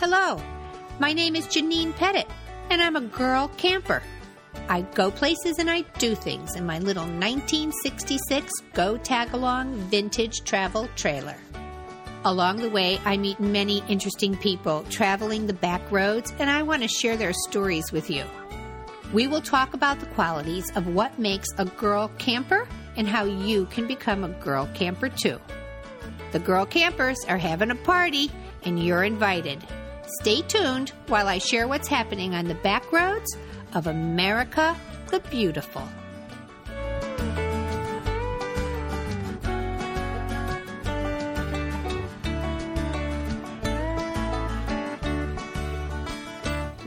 Hello, my name is Janine Pettit, and I'm a girl camper. I go places and I do things in my little 1966 Go Tag Along vintage travel trailer. Along the way, I meet many interesting people traveling the back roads, and I want to share their stories with you. We will talk about the qualities of what makes a girl camper and how you can become a girl camper too. The girl campers are having a party, and you're invited. Stay tuned while I share what's happening on the back roads of America the Beautiful.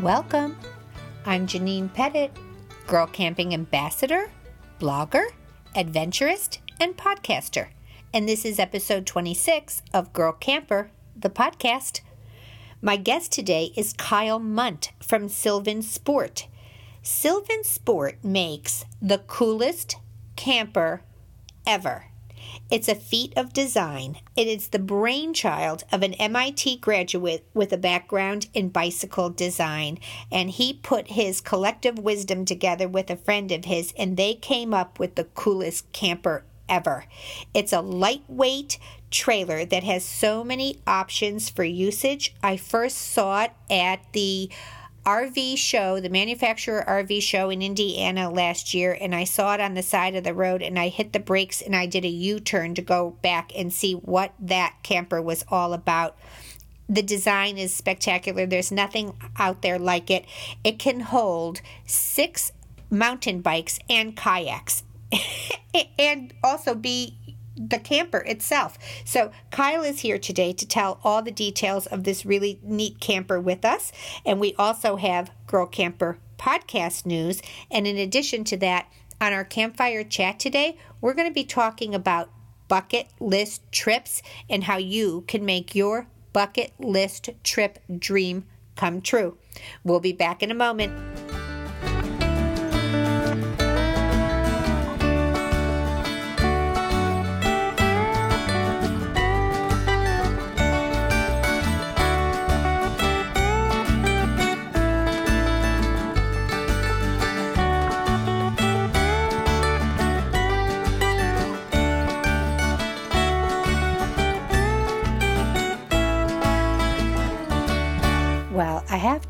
Welcome. I'm Janine Pettit, girl camping ambassador, blogger, adventurist, and podcaster. And this is episode 26 of Girl Camper, the podcast. My guest today is Kyle Mundt from Sylvansport. Sylvan Sport makes the coolest camper ever. It's a feat of design. It is the brainchild of an MIT graduate with a background in bicycle design, and he put his collective wisdom together with a friend of his, and they came up with the coolest camper ever. It's a lightweight trailer that has so many options for usage. I first saw it at the RV show, the manufacturer RV show in Indiana last year, and I saw it on the side of the road and I hit the brakes and I did a U turn to go back and see what that camper was all about. The design is spectacular. There's nothing out there like it. It can hold six mountain bikes and kayaks and also be the camper itself. So, Kyle is here today to tell all the details of this really neat camper with us. And we also have Girl Camper podcast news. And in addition to that, on our campfire chat today, we're going to be talking about bucket list trips and how you can make your bucket list trip dream come true. We'll be back in a moment.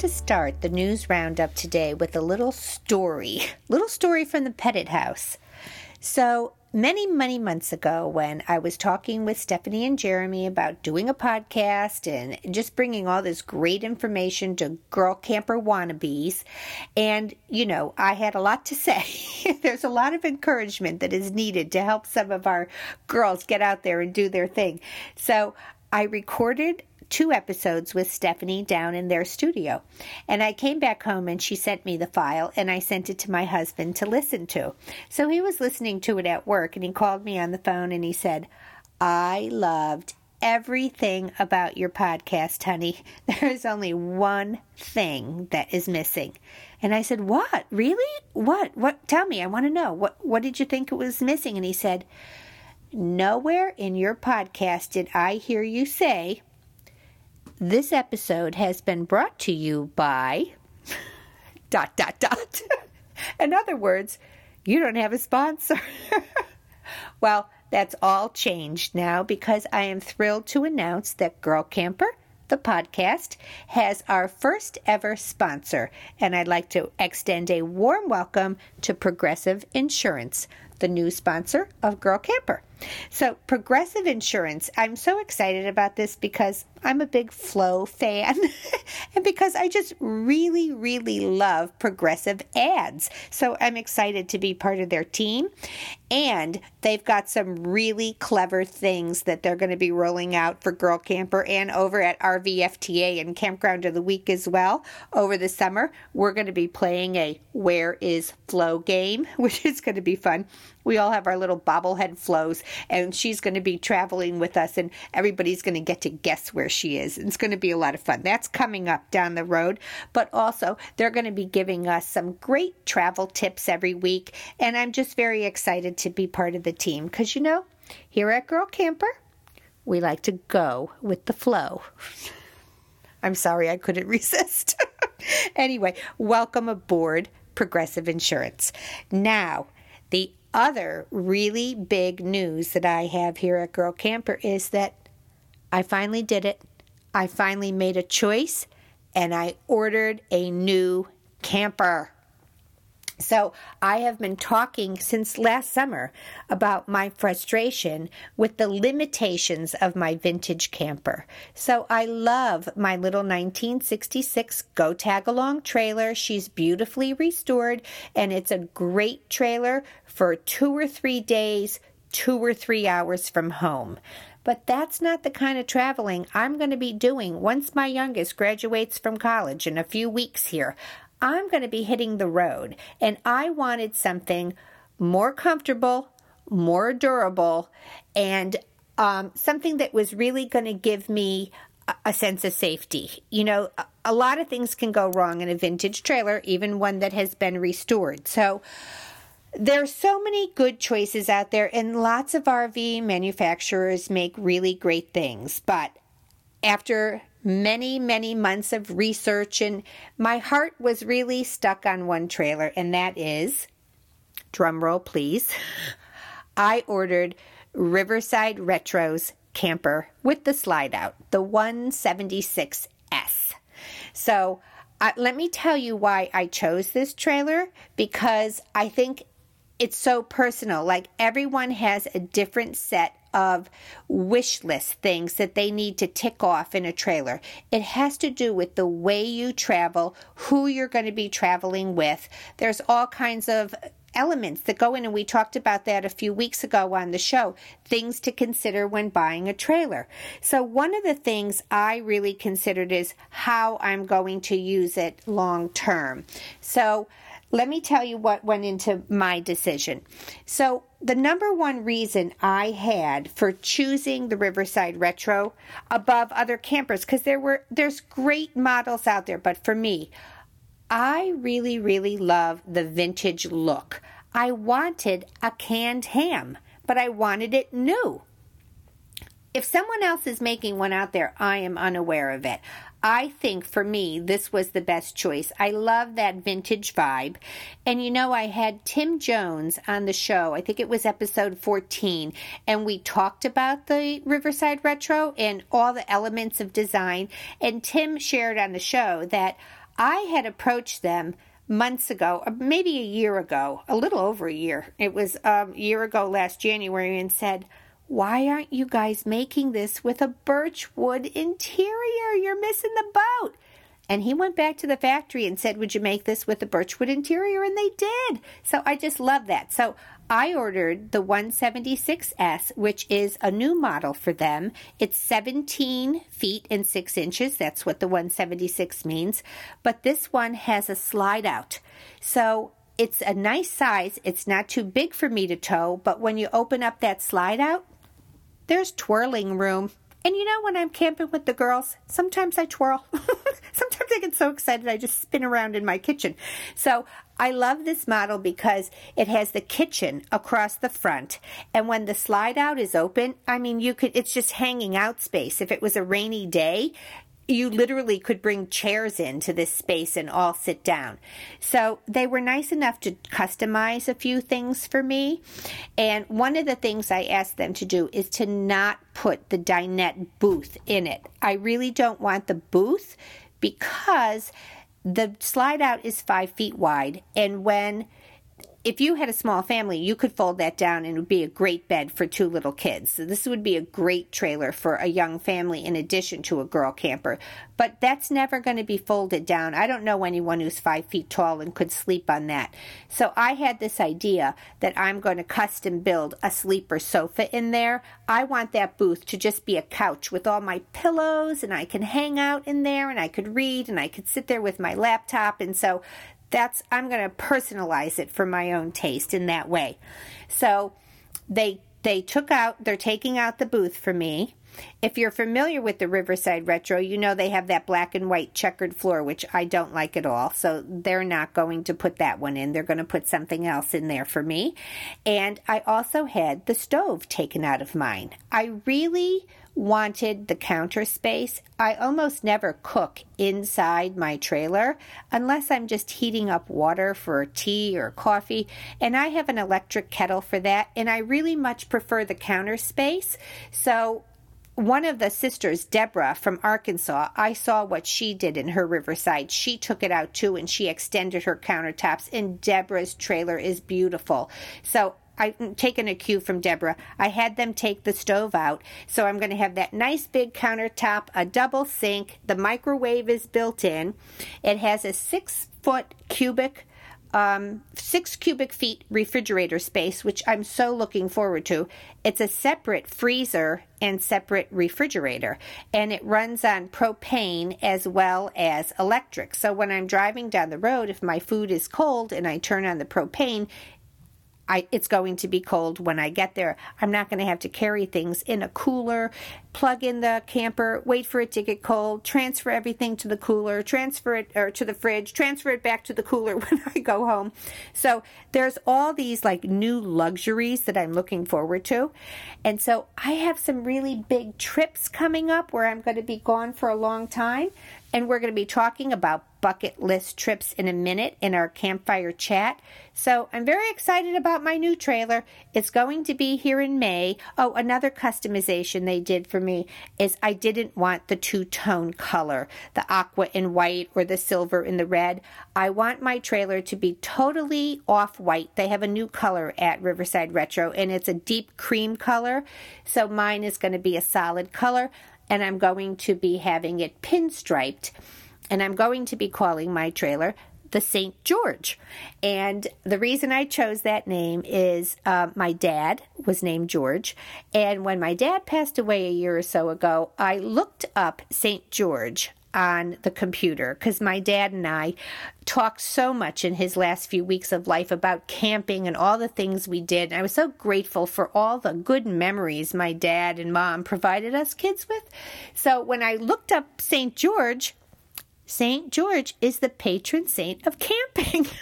To start the news roundup today with a little story. Little story from the Pettit House. So, many, many months ago, when I was talking with Stephanie and Jeremy about doing a podcast and just bringing all this great information to girl camper wannabes, and you know, I had a lot to say. There's a lot of encouragement that is needed to help some of our girls get out there and do their thing. So, I recorded two episodes with Stephanie down in their studio. And I came back home and she sent me the file and I sent it to my husband to listen to. So he was listening to it at work and he called me on the phone and he said, I loved everything about your podcast, honey. There is only one thing that is missing. And I said, "What? Really? What? What? Tell me. I want to know. What what did you think it was missing?" And he said, "Nowhere in your podcast did I hear you say this episode has been brought to you by dot dot dot. In other words, you don't have a sponsor. well, that's all changed now because I am thrilled to announce that Girl Camper, the podcast, has our first ever sponsor, and I'd like to extend a warm welcome to Progressive Insurance, the new sponsor of Girl Camper. So, Progressive Insurance, I'm so excited about this because I'm a big Flo fan and because I just really, really love progressive ads. So, I'm excited to be part of their team. And they've got some really clever things that they're going to be rolling out for Girl Camper and over at RVFTA and Campground of the Week as well over the summer. We're going to be playing a Where is Flo game, which is going to be fun. We all have our little bobblehead Flos, and she's going to be traveling with us, and everybody's going to get to guess where she is. It's going to be a lot of fun. That's coming up down the road, but also they're going to be giving us some great travel tips every week, and I'm just very excited to be part of the team because you know, here at Girl Camper, we like to go with the flow. I'm sorry, I couldn't resist. anyway, welcome aboard Progressive Insurance. Now, the other really big news that I have here at Girl Camper is that I finally did it. I finally made a choice and I ordered a new camper. So, I have been talking since last summer about my frustration with the limitations of my vintage camper. So, I love my little 1966 Go Tag Along trailer. She's beautifully restored, and it's a great trailer for two or three days, two or three hours from home. But that's not the kind of traveling I'm going to be doing once my youngest graduates from college in a few weeks here. I'm going to be hitting the road, and I wanted something more comfortable, more durable, and um, something that was really going to give me a, sense of safety. You know, a, lot of things can go wrong in a vintage trailer, even one that has been restored. So, there's so many good choices out there, and lots of RV manufacturers make really great things. But after many, many months of research, and my heart was really stuck on one trailer, and that is drumroll, please. I ordered Riverside Retro's camper with the slide out, the 176S. So, uh, let me tell you why I chose this trailer because I think it's so personal. Like everyone has a different set of wish list things that they need to tick off in a trailer. It has to do with the way you travel, who you're going to be traveling with. There's all kinds of elements that go in, and we talked about that a few weeks ago on the show. Things to consider when buying a trailer. So, one of the things I really considered is how I'm going to use it long term. So, let me tell you what went into my decision. So, the number one reason I had for choosing the Riverside Retro above other campers because there were there's great models out there, but for me, I really really love the vintage look. I wanted a canned ham, but I wanted it new. If someone else is making one out there, I am unaware of it. I think for me, this was the best choice. I love that vintage vibe. And you know, I had Tim Jones on the show. I think it was episode 14. And we talked about the Riverside Retro and all the elements of design. And Tim shared on the show that I had approached them months ago, uh, maybe a year ago, a little over a year. It was um, a year ago last January, and said, why aren't you guys making this with a birch wood interior? You're missing the boat. And he went back to the factory and said, Would you make this with a birchwood interior? And they did. So I just love that. So I ordered the 176S, which is a new model for them. It's 17 feet and 6 inches. That's what the 176 means. But this one has a slide out. So it's a nice size. It's not too big for me to tow, but when you open up that slide out, there's twirling room. And you know, when I'm camping with the girls, sometimes I twirl. sometimes I get so excited I just spin around in my kitchen. So I love this model because it has the kitchen across the front. And when the slide out is open, I mean, you could, it's just hanging out space. If it was a rainy day, you literally could bring chairs into this space and all sit down. So they were nice enough to customize a few things for me. And one of the things I asked them to do is to not put the dinette booth in it. I really don't want the booth because the slide out is five feet wide. And when if you had a small family, you could fold that down and it would be a great bed for two little kids. So this would be a great trailer for a young family in addition to a girl camper. But that's never going to be folded down. I don't know anyone who's five feet tall and could sleep on that. So I had this idea that I'm going to custom build a sleeper sofa in there. I want that booth to just be a couch with all my pillows and I can hang out in there and I could read and I could sit there with my laptop. And so that's I'm going to personalize it for my own taste in that way. So they they took out they're taking out the booth for me. If you're familiar with the Riverside Retro, you know they have that black and white checkered floor, which I don't like at all. So they're not going to put that one in. They're going to put something else in there for me. And I also had the stove taken out of mine. I really wanted the counter space. I almost never cook inside my trailer unless I'm just heating up water for tea or coffee, and I have an electric kettle for that, and I really much prefer the counter space. So one of the sisters, Deborah from Arkansas, I saw what she did in her Riverside. She took it out too and she extended her countertops, and Deborah's trailer is beautiful. So I'm taking a cue from Deborah. I had them take the stove out. So I'm going to have that nice big countertop, a double sink. The microwave is built in. It has a six foot cubic um, six cubic feet refrigerator space, which I'm so looking forward to. It's a separate freezer and separate refrigerator, and it runs on propane as well as electric. So when I'm driving down the road, if my food is cold and I turn on the propane, I, it's going to be cold when I get there. I'm not going to have to carry things in a cooler, plug in the camper, wait for it to get cold, transfer everything to the cooler, transfer it or to the fridge, transfer it back to the cooler when I go home. So there's all these like new luxuries that I'm looking forward to. And so I have some really big trips coming up where I'm going to be gone for a long time. And we're going to be talking about bucket list trips in a minute in our campfire chat. So I'm very excited about my new trailer. It's going to be here in May. Oh, another customization they did for me is I didn't want the two tone color, the aqua in white or the silver in the red. I want my trailer to be totally off white. They have a new color at Riverside Retro and it's a deep cream color. So mine is going to be a solid color and I'm going to be having it pinstriped. And I'm going to be calling my trailer the St. George. And the reason I chose that name is uh, my dad was named George. And when my dad passed away a year or so ago, I looked up St. George on the computer because my dad and I talked so much in his last few weeks of life about camping and all the things we did. And I was so grateful for all the good memories my dad and mom provided us kids with. So when I looked up St. George, St. George is the patron saint of camping.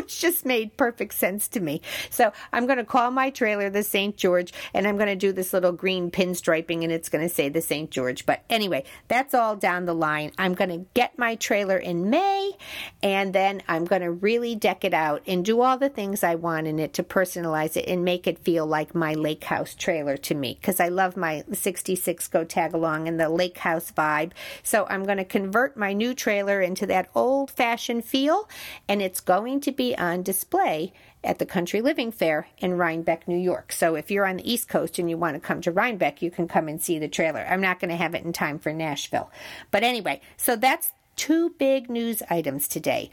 which just made perfect sense to me. So I'm going to call my trailer the St. George, and I'm going to do this little green pinstriping, and it's going to say the St. George. But anyway, that's all down the line. I'm going to get my trailer in May, and then I'm going to really deck it out and do all the things I want in it to personalize it and make it feel like my lake house trailer to me because I love my 66 Go Tag Along and the lake house vibe. So I'm going to convert my new trailer into that old fashioned feel, and it's going to be on display at the Country Living Fair in Rhinebeck, New York. So if you're on the East Coast and you want to come to Rhinebeck, you can come and see the trailer. I'm not going to have it in time for Nashville. But anyway, so that's two big news items today.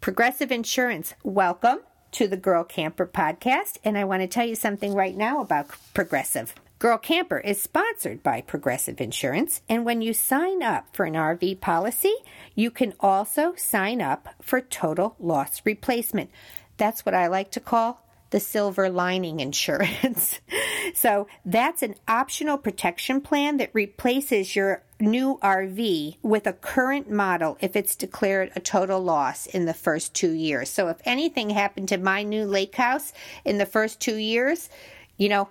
Progressive Insurance, welcome to the Girl Camper podcast. And I want to tell you something right now about Progressive. Girl Camper is sponsored by Progressive Insurance, and when you sign up for an RV policy, you can also sign up for total loss replacement. That's what I like to call the silver lining insurance. so that's an optional protection plan that replaces your new RV with a current model if it's declared a total loss in the first two years. So if anything happened to my new lake house in the first two years, you know,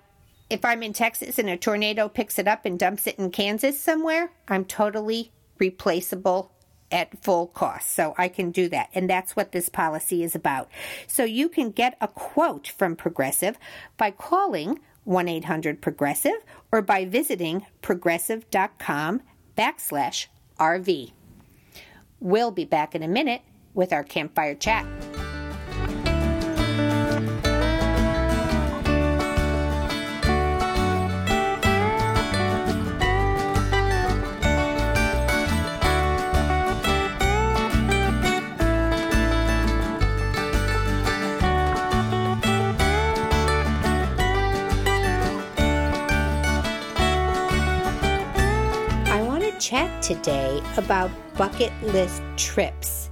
if I'm in Texas and a tornado picks it up and dumps it in Kansas somewhere, I'm totally replaceable at full cost. So I can do that. And that's what this policy is about. So you can get a quote from Progressive by calling 1 800 Progressive or by visiting progressive.com backslash RV. We'll be back in a minute with our campfire chat. Chat today about bucket list trips.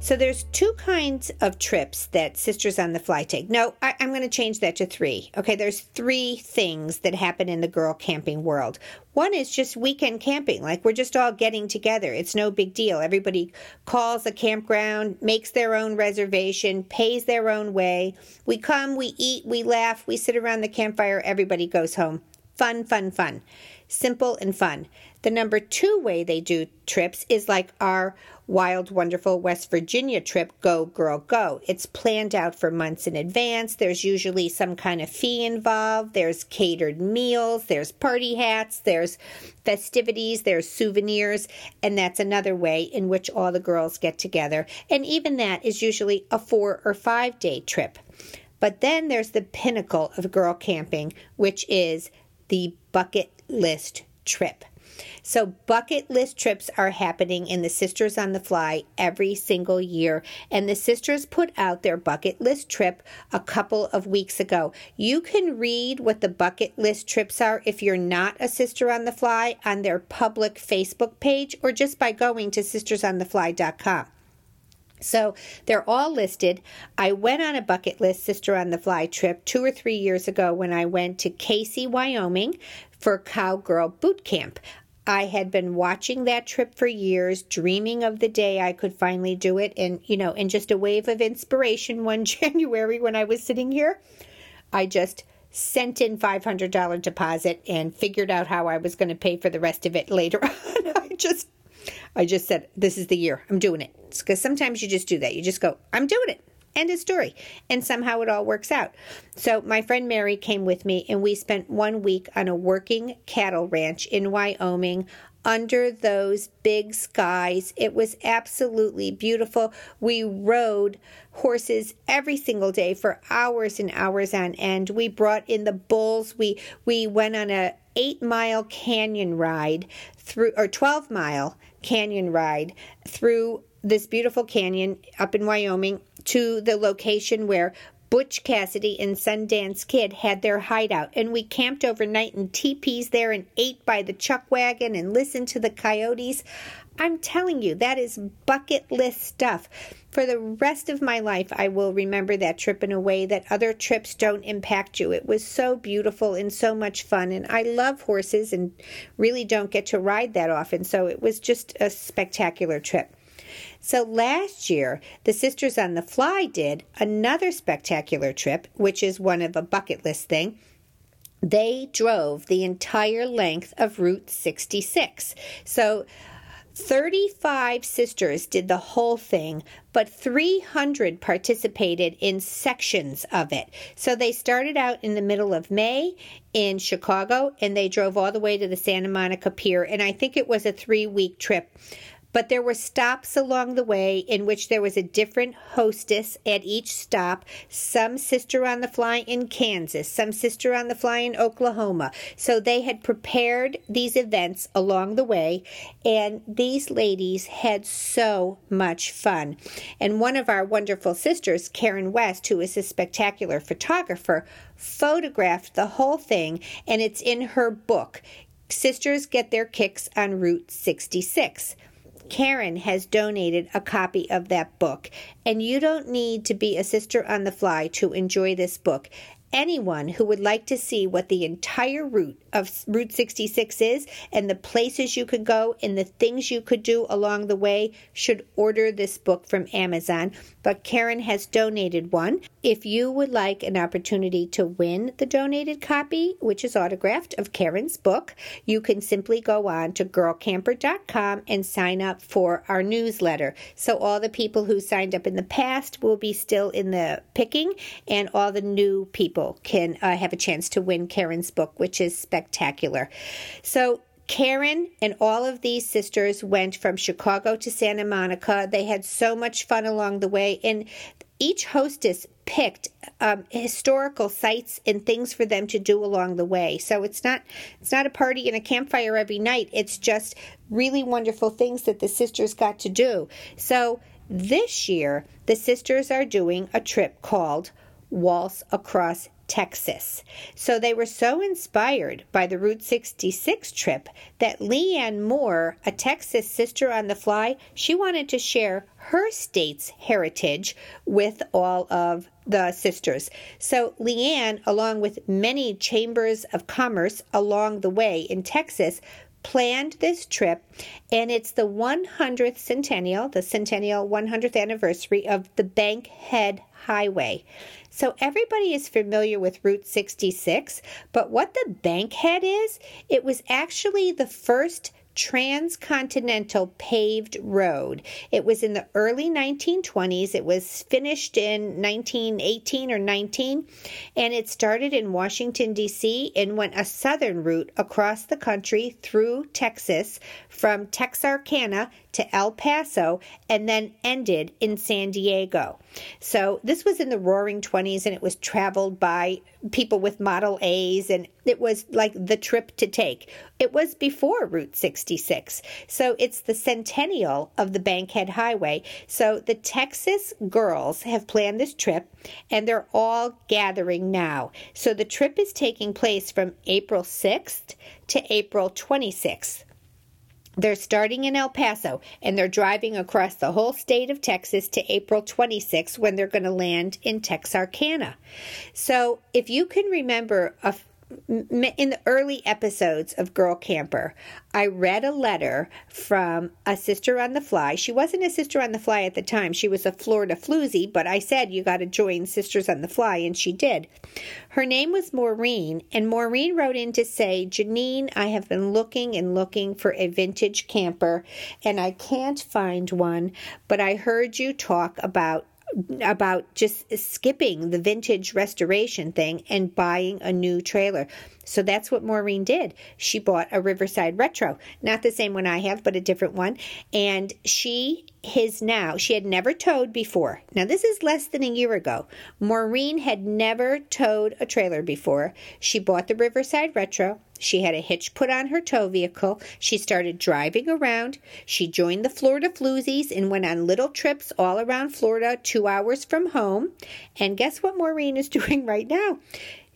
So there's two kinds of trips that Sisters on the Fly take. No, I, am going to change that to three. Okay, there's three things that happen in the girl camping world. One is just weekend camping, like we're just all getting together. It's no big deal. Everybody calls a campground, makes their own reservation, pays their own way. We come, we eat, we laugh, we sit around the campfire, everybody goes home Fun, fun, fun. Simple and fun. The number two way they do trips is like our wild, wonderful West Virginia trip, Go Girl Go. It's planned out for months in advance. There's usually some kind of fee involved. There's catered meals, there's party hats, there's festivities, there's souvenirs, and that's another way in which all the girls get together. And even that is usually a four or five day trip. But then there's the pinnacle of girl camping, which is the bucket list trip. So, bucket list trips are happening in the Sisters on the Fly every single year. And the sisters put out their bucket list trip a couple of weeks ago. You can read what the bucket list trips are if you're not a Sister on the Fly on their public Facebook page or just by going to sistersonthefly.com. So they're all listed. I went on a bucket list Sister on the Fly trip two or three years ago when I went to Kaycee, Wyoming for Cowgirl Boot Camp. I had been watching that trip for years, dreaming of the day I could finally do it. And, you know, in just a wave of inspiration one January when I was sitting here, I just sent in $500 deposit and figured out how I was going to pay for the rest of it later on. I just I just said this is the year. I'm doing it. Cuz sometimes you just do that. You just go, I'm doing it. End of story. And somehow it all works out. So my friend Mary came with me, and we spent one week on a working cattle ranch in Wyoming under those big skies. It was absolutely beautiful. We rode horses every single day for hours and hours on end. We brought in the bulls. We we went on a 8 mile canyon ride through or 12 mile canyon ride through this beautiful canyon up in Wyoming to the location where Butch Cassidy and Sundance Kid had their hideout, and we camped overnight in teepees there and ate by the chuck wagon and listened to the coyotes. I'm telling you, that is bucket list stuff. For the rest of my life, I will remember that trip in a way that other trips don't impact you. It was so beautiful and so much fun, and I love horses and really don't get to ride that often, so it was just a spectacular trip. So last year, the Sisters on the Fly did another spectacular trip, which is one of a bucket list thing. They drove the entire length of Route 66. So 35 sisters did the whole thing, but 300 participated in sections of it. So they started out in the middle of May in Chicago and they drove all the way to the Santa Monica Pier. And I think it was a three week trip but there were stops along the way in which there was a different hostess at each stop. Some sister on the fly in Kansas, some sister on the fly in Oklahoma. So they had prepared these events along the way, and these ladies had so much fun. And one of our wonderful sisters, Karen West, who is a spectacular photographer, photographed the whole thing, and it's in her book. Sisters Get Their Kicks on Route 66. Karen has donated a copy of that book, and you don't need to be a sister on the fly to enjoy this book anyone who would like to see what the entire route of Route 66 is and the places you could go and the things you could do along the way should order this book from Amazon. But Karen has donated one. If you would like an opportunity to win the donated copy, which is autographed of Karen's book, you can simply go on to girlcamper.com and sign up for our newsletter. So all the people who signed up in the past will be still in the picking, and all the new people people can uh, have a chance to win Karen's book, which is spectacular. So, Karen and all of these sisters went from Chicago to Santa Monica. They had so much fun along the way, and each hostess picked um, historical sites and things for them to do along the way. So it's not it's not a party and a campfire every night. It's just really wonderful things that the sisters got to do. So this year, the sisters are doing a trip called waltz across Texas. So they were so inspired by the Route 66 trip that Leanne Moore, a Texas sister on the fly, she wanted to share her state's heritage with all of the sisters. So Leanne, along with many chambers of commerce along the way in Texas, planned this trip, and it's the 100th centennial, the centennial 100th anniversary of the Bankhead Highway. So everybody is familiar with Route 66, but what the Bankhead is, it was actually the first transcontinental paved road. It was in the early 1920s. It was finished in 1918 or 19, and it started in Washington, D.C., and went a southern route across the country through Texas from Texarkana to El Paso and then ended in San Diego. So this was in the roaring 20s and it was traveled by people with Model A's and it was like the trip to take. It was before Route 66. So it's the centennial of the Bankhead Highway. So the Texas girls have planned this trip and they're all gathering now. So the trip is taking place from April 6th to April 26th. They're starting in El Paso and they're driving across the whole state of Texas to April 26 when they're going to land in Texarkana. So, if you can remember a in the early episodes of Girl Camper, I read a letter from a sister on the fly. She wasn't a sister on the fly at the time. She was a Florida floozy, but I said you got to join Sisters on the Fly, and she did. Her name was Maureen, and Maureen wrote in to say, Janine, I have been looking and looking for a vintage camper, and I can't find one, but I heard you talk about about just skipping the vintage restoration thing and buying a new trailer. So that's what Maureen did. She bought a Riverside Retro, not the same one I have, but a different one. And she is now, she had never towed before. Now, this is less than a year ago. Maureen had never towed a trailer before. She bought the Riverside Retro. She had a hitch put on her tow vehicle. She started driving around. She joined the Florida Floozies and went on little trips all around Florida, two hours from home. And guess what Maureen is doing right now?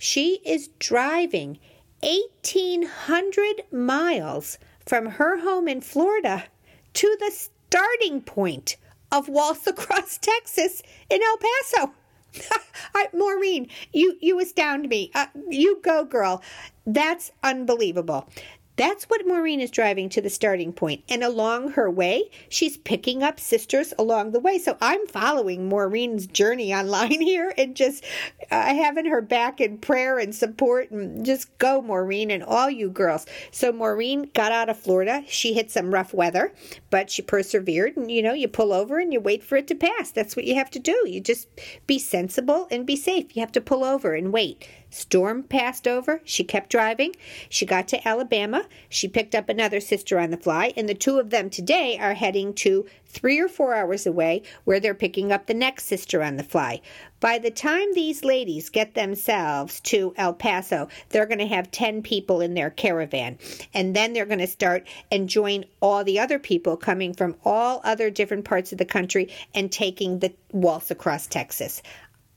She is driving 1,800 miles from her home in Florida to the starting point of Waltz Across Texas in El Paso. I, Maureen, you you astound me. Uh, you go, girl. That's unbelievable. That's what Maureen is driving to the starting point. And along her way, she's picking up sisters along the way. So I'm following Maureen's journey online here and just uh, having her back in prayer and support. And just go, Maureen, and all you girls. So Maureen got out of Florida. She hit some rough weather, but she persevered. And, you know, you pull over and you wait for it to pass. That's what you have to do. You just be sensible and be safe. You have to pull over and wait. Storm passed over. She kept driving. She got to Alabama. She picked up another sister on the fly, and the two of them today are heading to three or four hours away where they're picking up the next sister on the fly. By the time these ladies get themselves to El Paso, they're going to have 10 people in their caravan. And then they're going to start and join all the other people coming from all other different parts of the country and taking the waltz across Texas.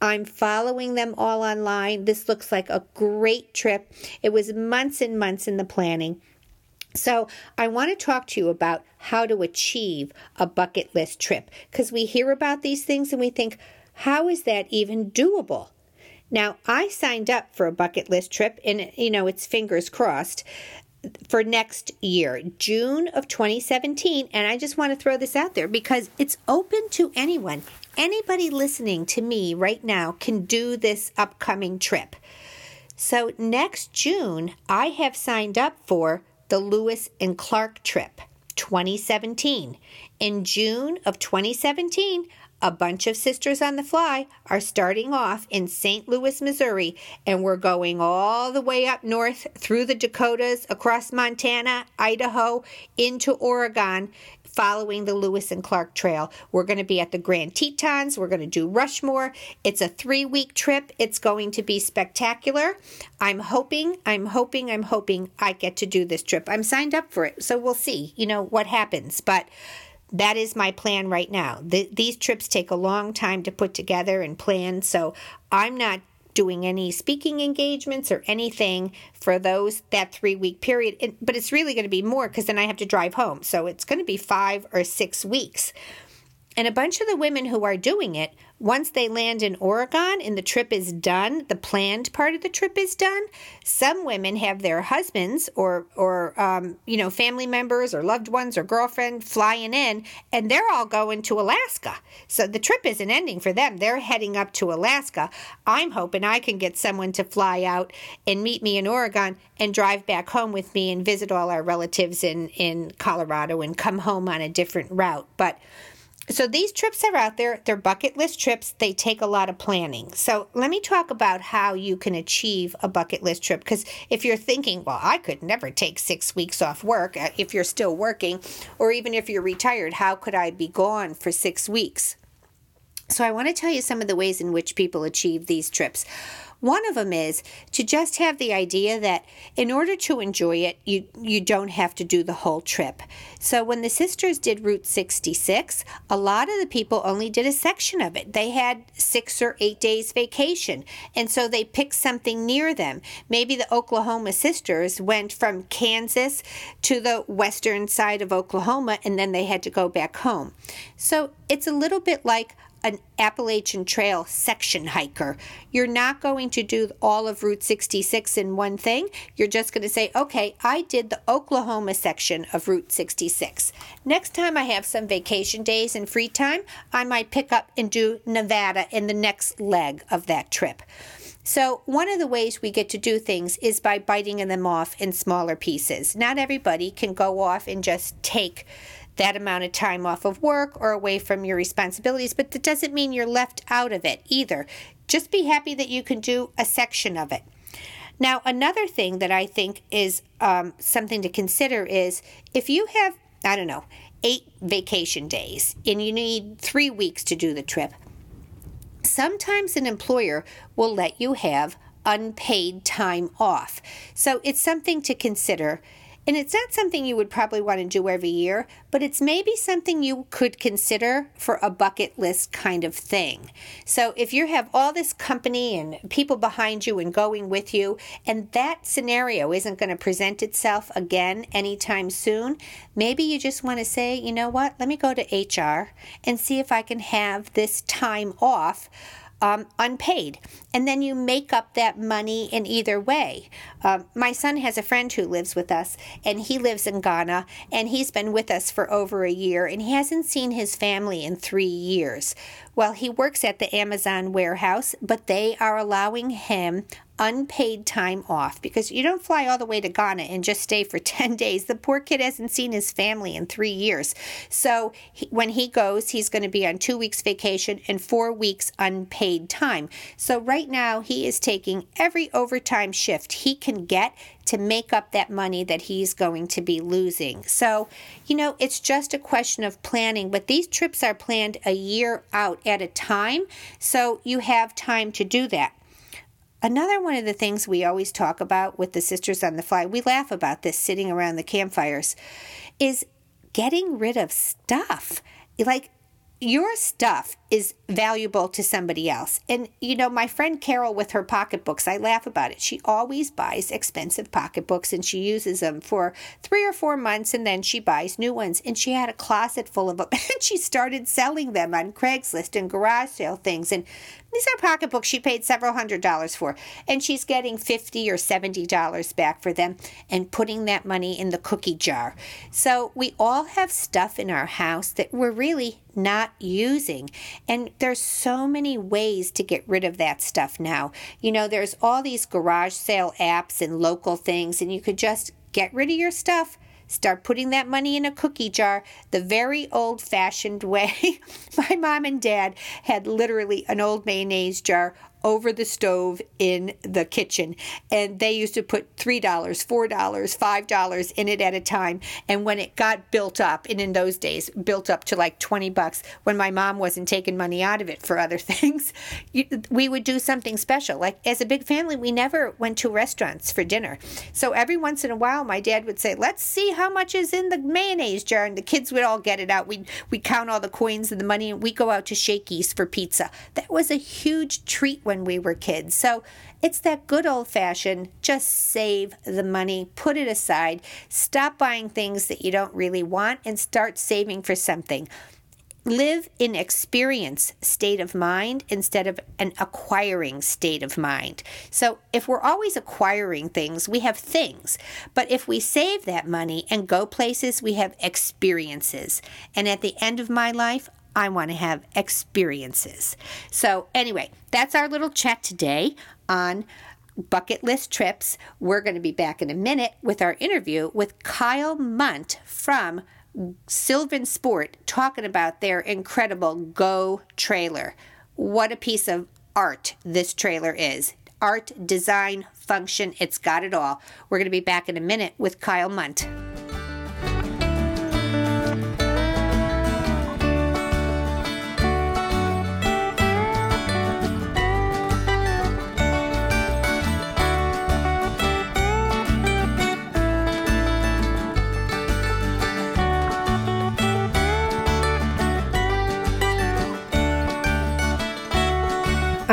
I'm following them all online. This looks like a great trip. It was months and months in the planning. So, I want to talk to you about how to achieve a bucket list trip because we hear about these things and we think, how is that even doable? Now, I signed up for a bucket list trip and, you know, it's fingers crossed for next year, June of 2017. And I just want to throw this out there because it's open to anyone anybody listening to me right now can do this upcoming trip. So next June, I have signed up for the Lewis and Clark trip 2017. In June of 2017, a bunch of Sisters on the Fly are starting off in St. Louis, Missouri, and we're going all the way up north through the Dakotas, across Montana, Idaho, into Oregon, following the Lewis and Clark Trail. We're going to be at the Grand Tetons. We're going to do Rushmore. It's a three week trip. It's going to be spectacular. I'm hoping, I'm hoping, I'm hoping I get to do this trip. I'm signed up for it. So we'll see, you know, what happens. But that is my plan right now. The, these trips take a long time to put together and plan. So I'm not doing any speaking engagements or anything for those that three week period. It, but it's really going to be more because then I have to drive home. So it's going to be five or six weeks. And a bunch of the women who are doing it, once they land in Oregon and the trip is done, the planned part of the trip is done, some women have their husbands or, or um, you know, family members or loved ones or girlfriend flying in, and they're all going to Alaska. So the trip isn't ending for them. They're heading up to Alaska. I'm hoping I can get someone to fly out and meet me in Oregon and drive back home with me and visit all our relatives in, in Colorado and come home on a different route. But so these trips are out there. They're bucket list trips. They take a lot of planning. So let me talk about how you can achieve a bucket list trip. Because if you're thinking, well, I could never take six weeks off work uh, if you're still working, or even if you're retired, how could I be gone for six weeks? So I want to tell you some of the ways in which people achieve these trips. One of them is to just have the idea that in order to enjoy it, you, you don't have to do the whole trip. So when the sisters did Route 66, a lot of the people only did a section of it. They had six or eight days vacation. And so they picked something near them. Maybe the Oklahoma sisters went from Kansas to the western side of Oklahoma and then they had to go back home. So it's a little bit like an Appalachian Trail section hiker. You're not going to do all of Route 66 in one thing. You're just going to say, okay, I did the Oklahoma section of Route 66. Next time I have some vacation days and free time, I might pick up and do Nevada in the next leg of that trip. So, one of the ways we get to do things is by biting them off in smaller pieces. Not everybody can go off and just take that amount of time off of work or away from your responsibilities, but that doesn't mean you're left out of it either. Just be happy that you can do a section of it. Now, another thing that I think is um, something to consider is if you have, I don't know, eight vacation days and you need three weeks to do the trip, sometimes an employer will let you have unpaid time off. So it's something to consider and it's not something you would probably want to do every year, but it's maybe something you could consider for a bucket list kind of thing. So if you have all this company and people behind you and going with you, and that scenario isn't going to present itself again anytime soon, maybe you just want to say, you know what, let me go to HR and see if I can have this time off um, unpaid. And then you make up that money in either way. Um, my son has a friend who lives with us, and he lives in Ghana, and he's been with us for over a year, and he hasn't seen his family in three years. Well, he works at the Amazon warehouse, but they are allowing him unpaid time off because you don't fly all the way to Ghana and just stay for 10 days. The poor kid hasn't seen his family in three years. So he, when he goes, he's going to be on two weeks vacation and four weeks unpaid time. So right now, he is taking every overtime shift he can get to make up that money that he's going to be losing. So, you know, it's just a question of planning, but these trips are planned a year out at a time. So you have time to do that. Another one of the things we always talk about with the Sisters on the Fly, we laugh about this sitting around the campfires, is getting rid of stuff. Like your stuff is valuable to somebody else. And, you know, my friend Carol with her pocketbooks, I laugh about it. She always buys expensive pocketbooks and she uses them for three or four months and then she buys new ones. And she had a closet full of them and she started selling them on Craigslist and garage sale things. And these are pocketbooks she paid several hundred dollars for, and she's getting 50 or 70 dollars back for them and putting that money in the cookie jar. So we all have stuff in our house that we're really not using. And there's so many ways to get rid of that stuff now. You know, there's all these garage sale apps and local things, and you could just get rid of your stuff Start putting that money in a cookie jar the very old fashioned way. My mom and dad had literally an old mayonnaise jar over the stove in the kitchen. And they used to put $3, $4, $5 in it at a time. And when it got built up, and in those days, built up to like 20 bucks, when my mom wasn't taking money out of it for other things, we would do something special. Like as a big family, we never went to restaurants for dinner. So every once in a while, my dad would say, Let's see how much is in the mayonnaise jar. And the kids would all get it out. We'd, we'd count all the coins and the money, and we'd go out to Shakey's for pizza. That was a huge treat when when we were kids. So it's that good old fashioned just save the money, put it aside, stop buying things that you don't really want, and start saving for something. live in experience state of mind instead of an acquiring state of mind. So if we're always acquiring things, we have things. But if we save that money and go places, we have experiences. And at the end of my life, I want to have experiences. So, anyway, that's our little chat today on bucket list trips. We're going to be back in a minute with our interview with Kyle Mundt from Sylvansport talking about their incredible Go trailer. What a piece of art this trailer is. Art, design, function, it's got it all. We're going to be back in a minute with Kyle Mundt.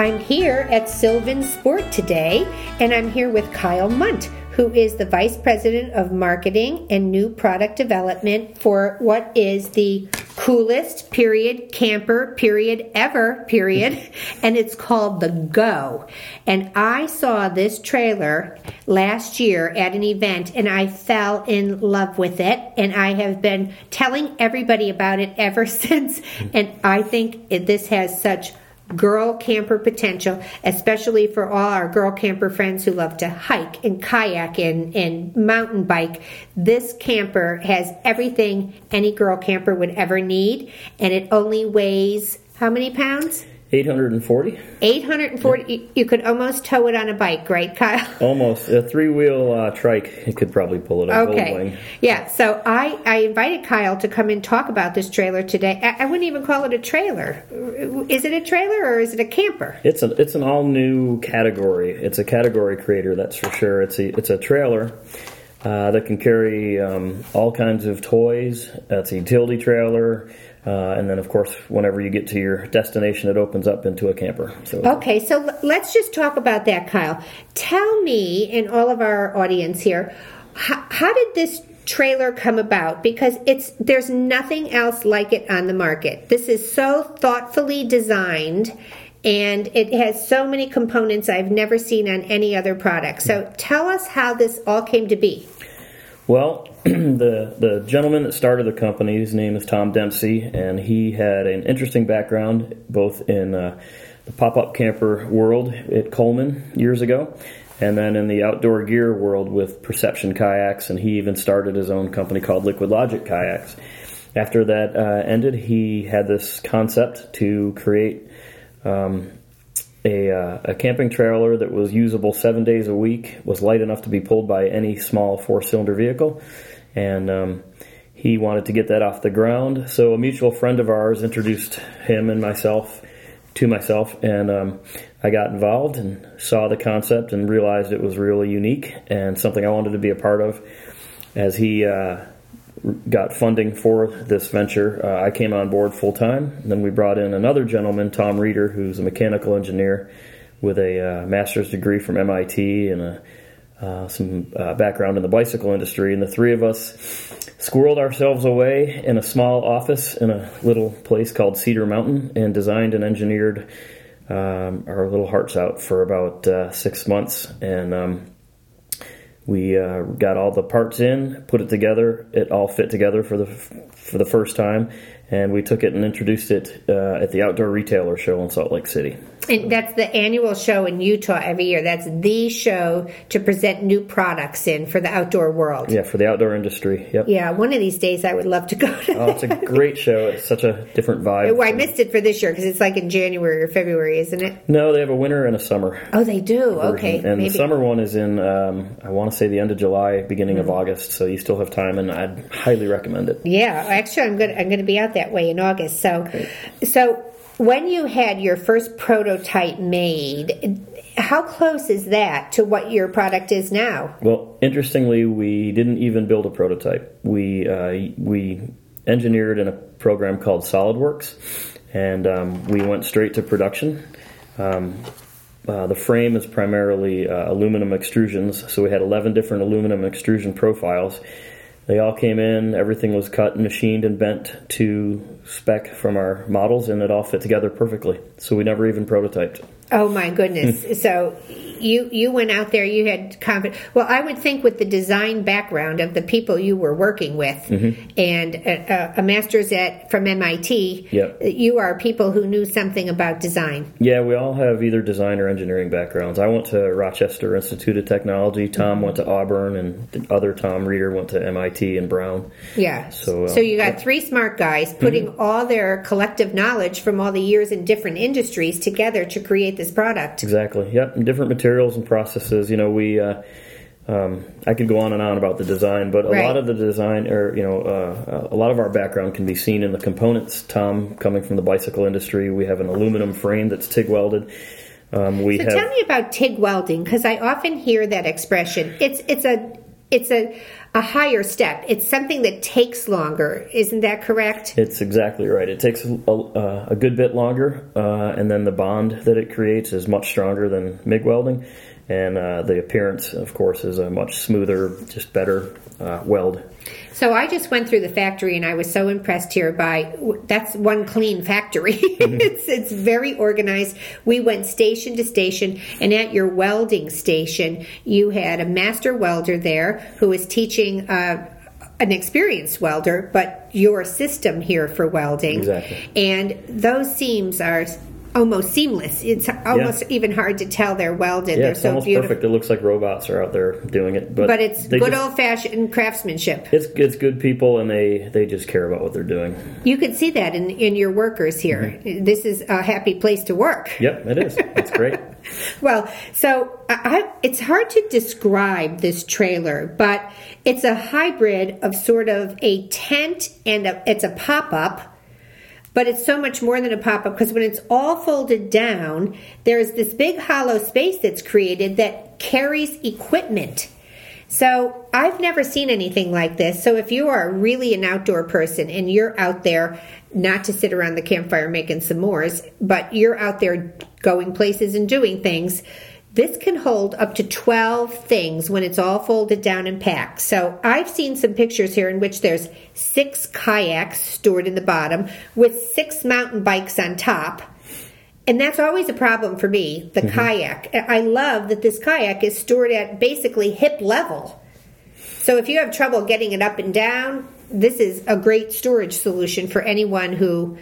I'm here at Sylvansport today, and I'm here with Kyle Mundt, who is the Vice President of Marketing and New Product Development for what is the coolest period camper period ever period and it's called the go. And i saw this trailer last year at an event and i fell in love with it and i have been telling everybody about it ever since and i think this has such girl camper potential, especially for all our girl camper friends who love to hike and kayak and, and mountain bike. This camper has everything any girl camper would ever need, and it only weighs how many pounds? 840. 840. Yeah. You could almost tow it on a bike, right, Kyle? Almost. A three wheel uh, trike, you could probably pull it up. Okay. Yeah, so I, I invited Kyle to come and talk about this trailer today. I, I, wouldn't even call it a trailer. Is it a trailer or is it a camper? It's, a, it's an all new category. It's a category creator, that's for sure. It's a, it's a trailer. Uh, that can carry um, all kinds of toys. That's a utility trailer, uh, and then, of course, whenever you get to your destination, it opens up into a camper. So okay, so let's just talk about that, Kyle. Tell me and all of our audience here, how, how did this trailer come about? Because it's there's nothing else like it on the market. This is so thoughtfully designed and it has so many components I've never seen on any other product. So tell us how this all came to be. Well, the the gentleman that started the company, his name is Tom Dempsey, and he had an interesting background both in uh, the pop up camper world at Coleman years ago, and then in the outdoor gear world with Perception Kayaks, and he even started his own company called Liquid Logic Kayaks. After that uh, ended, he had this concept to create um, a, uh, a camping trailer that was usable seven days a week, was light enough to be pulled by any small four cylinder vehicle, and um, he wanted to get that off the ground. So a mutual friend of ours introduced him and myself to myself, and um, I got involved and saw the concept and realized it was really unique and something I wanted to be a part of. As he uh, got funding for this venture, uh, I came on board full time. Then we brought in another gentleman, Tom Reeder, who's a mechanical engineer with a uh, master's degree from MIT and a, uh, some uh, background in the bicycle industry. And the three of us squirreled ourselves away in a small office in a little place called Cedar Mountain and designed and engineered um, our little hearts out for about uh, six months. And um, we uh, got all the parts in, put it together. It all fit together for the for the first time, and we took it and introduced it uh, at the Outdoor Retailer Show in Salt Lake City. And that's the annual show in Utah every year. That's the show to present new products in for the outdoor world. Yeah, for the outdoor industry. Yep. Yeah, one of these days I would love to go to. Oh, it's a great show. It's such a different vibe. Oh, I missed it for this year because it's like in January or February, isn't it? No, they have a winter and a summer. Oh, they do. Version. Okay, and maybe. the summer one is in um, I want to say the end of July, beginning mm-hmm. of August. So you still have time, and I'd highly recommend it. Yeah, actually, I'm going I'm going to be out that way in August. So, so when you had your first prototype made, how close is that to what your product is now? Well, interestingly, we didn't even build a prototype. We uh, we engineered in a program called SolidWorks, and um, we went straight to production. Um, uh, the frame is primarily uh, aluminum extrusions, so we had 11 different aluminum extrusion profiles They all came in. Everything was cut and machined and bent to spec from our models, and it all fit together perfectly. So we never even prototyped. Oh my goodness! so you you went out there. You had confidence. Well, I would think with the design background of the people you were working with, Mm-hmm. and a, a master's at from MIT, Yep. you are people who knew something about design. Yeah, we all have either design or engineering backgrounds. I went to Rochester Institute of Technology. Tom went to Auburn, and the other Tom Reeder went to MIT and Brown. Yeah. So, uh, so you got yeah. Mm-hmm. three smart guys putting all their collective knowledge from all the years in different industries together to create this product. Exactly. Yep. Different materials and processes. You know, we. Uh, um, I could go on and on about the design, but a Right. lot of the design, or you know, uh, a lot of our background can be seen in the components. Tom, coming from the bicycle industry, we have an aluminum frame that's TIG welded. Um, we So have tell me about TIG welding because I often hear that expression. It's it's a it's a a higher step. It's something that takes longer. Isn't that correct? It's exactly right. It takes a, a, a good bit longer, uh, and then the bond that it creates is much stronger than MIG welding, and uh, the appearance, of course, is a much smoother, just better uh, weld. So I just went through the factory and I was so impressed here by that's one clean factory. it's it's very organized. We went station to station and at your welding station you had a master welder there who was teaching uh, an experienced welder, but your system here for welding. Exactly. And those seams are almost seamless. It's almost even hard to tell they're welded. Yeah, they're it's so almost beautiful. perfect. It looks like robots are out there doing it, but But it's good old fashioned craftsmanship. It's it's good people, and they they just care about what they're doing. You could see that in, in your workers here. Mm-hmm. This is a happy place to work. Yep, it is. It's great. Well, so I, I, it's hard to describe this trailer, but it's a hybrid of sort of a tent and a, it's a pop up. But it's so much more than a pop up because when it's all folded down, there's this big hollow space that's created that carries equipment. So I've never seen anything like this. So if you are really an outdoor person and you're out there not to sit around the campfire making s'mores, but you're out there going places and doing things, this can hold up to 12 things when it's all folded down and packed. So I've seen some pictures here in which there's six kayaks stored in the bottom with six mountain bikes on top. And that's always a problem for me, the mm-hmm. kayak. I love that this kayak is stored at basically hip level. So if you have trouble getting it up and down, this is a great storage solution for anyone who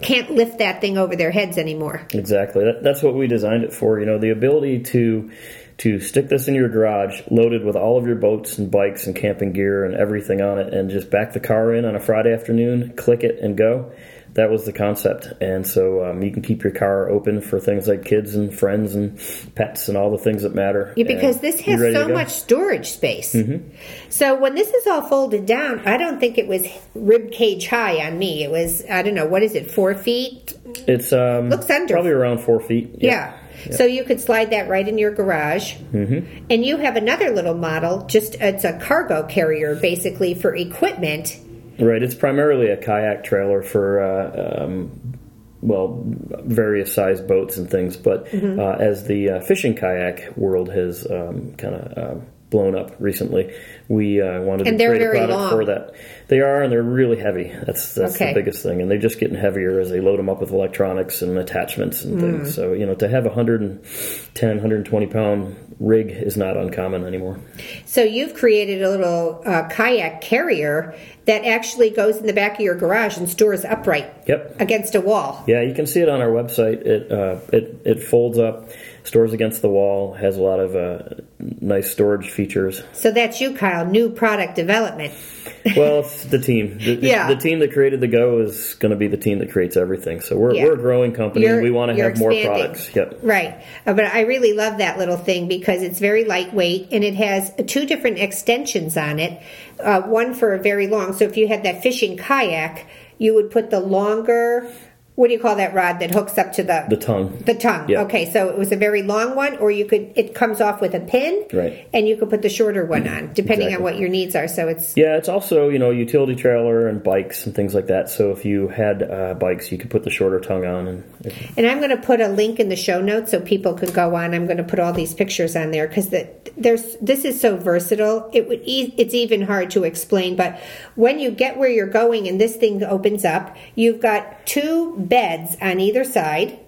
can't lift that thing over their heads anymore. Exactly. That, that's what we designed it for. You know, the ability to to stick this in your garage, loaded with all of your boats and bikes and camping gear and everything on it, and just back the car in on a Friday afternoon, click it, and go. That was the concept, and so um, you can keep your car open for things like kids and friends and pets and all the things that matter. Yeah, because And this has so much storage space. So when this is all folded down, I don't think it was rib cage high on me. It was I don't know what is it, four feet? It's um, Looks under. probably around four feet. Yeah. So you could slide that right in your garage. Mm-hmm. And you have another little model, just it's a cargo carrier basically for equipment. Right. It's primarily a kayak trailer for, uh, um, well, various size boats and things. But Mm-hmm. uh, as the uh, fishing kayak world has um, kind of uh, blown up recently, we uh, wanted And to create a product long. for that. They are, and they're really heavy. That's that's Okay. the biggest thing. And they're just getting heavier as they load them up with electronics and attachments and Mm. things. So you know, to have a 110, 120 pound rig is not uncommon anymore. So you've created a little uh, kayak carrier that actually goes in the back of your garage and stores upright Yep. against a wall. Yeah, you can see it on our website. It uh, it it folds up, stores against the wall, has a lot of uh, nice storage features. So that's you, Kyle. New product development. Well, it's the team. The, Yeah. the team that created the Go is going to be the team that creates everything. So we're Yeah. we're a growing company. You're- we want to have more products. Yep. Right. Uh, But I really love that little thing because it's very lightweight and it has two different extensions on it. Uh, one for a very long. So if you had that fishing kayak, you would put the longer what do you call that rod that hooks up to the The tongue. the tongue? Yeah. Okay, so it was a very long one, or you could it comes off with a pin, Right. And you could put the shorter one on, depending on what your needs are. So it's Yeah, it's also you know utility trailer and bikes and things like that. So if you had uh, bikes, you could put the shorter tongue on, and And I'm going to put a link in the show notes so people can go on. I'm going to put all these pictures on there because the, there's this is so versatile. It would e- it's even hard to explain. But when you get where you're going and this thing opens up, you've got two beds on either side,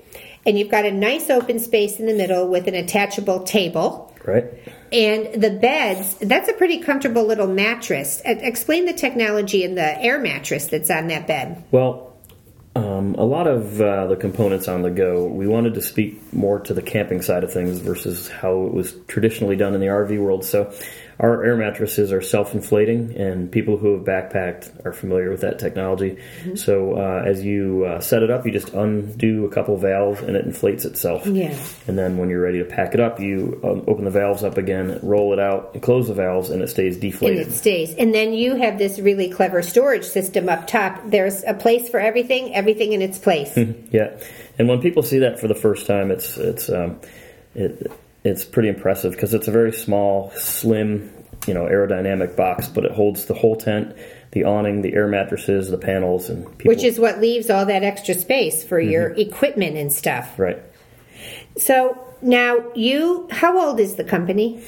and you've got a nice open space in the middle with an attachable table. right. And the beds, that's a pretty comfortable little mattress. Explain the technology in the air mattress that's on that bed. Well, um, a lot of uh, the components on the go, we wanted to speak more to the camping side of things versus how it was traditionally done in the RV world. So, our air mattresses are self-inflating, and people who have backpacked are familiar with that technology. So, uh, as you uh, set it up, you just undo a couple valves, and it inflates itself. Yeah. And then when you're ready to pack it up, you um, open the valves up again, roll it out, and close the valves, and it stays deflated. and it stays. And then you have this really clever storage system up top. There's a place for everything, everything in its place. Yeah, and when people see that for the first time, it's it's um, it, it's pretty impressive because it's a very small, slim, you know, aerodynamic box, but it holds the whole tent, the awning, the air mattresses, the panels, and people, Which is what leaves all that extra space for your mm-hmm. equipment and stuff. right. So now you, how old is the company?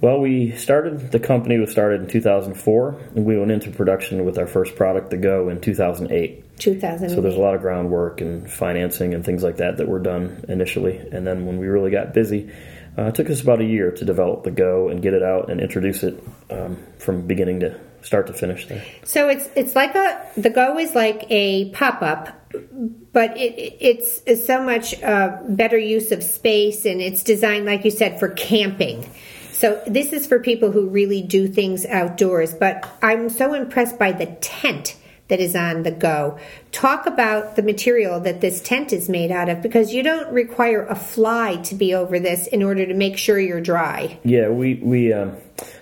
Well, we started the company was started in 2004, and we went into production with our first product, the Go, in 2008. 2000. So there's a lot of groundwork and financing and things like that that were done initially, and then when we really got busy, uh, it took us about a year to develop the Go and get it out and introduce it um, from beginning to start to finish. There, So it's it's like a the Go is like a pop up, but it, it's, it's so much uh, better use of space, and it's designed, like you said, for camping. So this is for people who really do things outdoors. But I'm so impressed by the tent that is on the Go. Talk about the material that this tent is made out of, because you don't require a fly to be over this in order to make sure you're dry. yeah, we we um,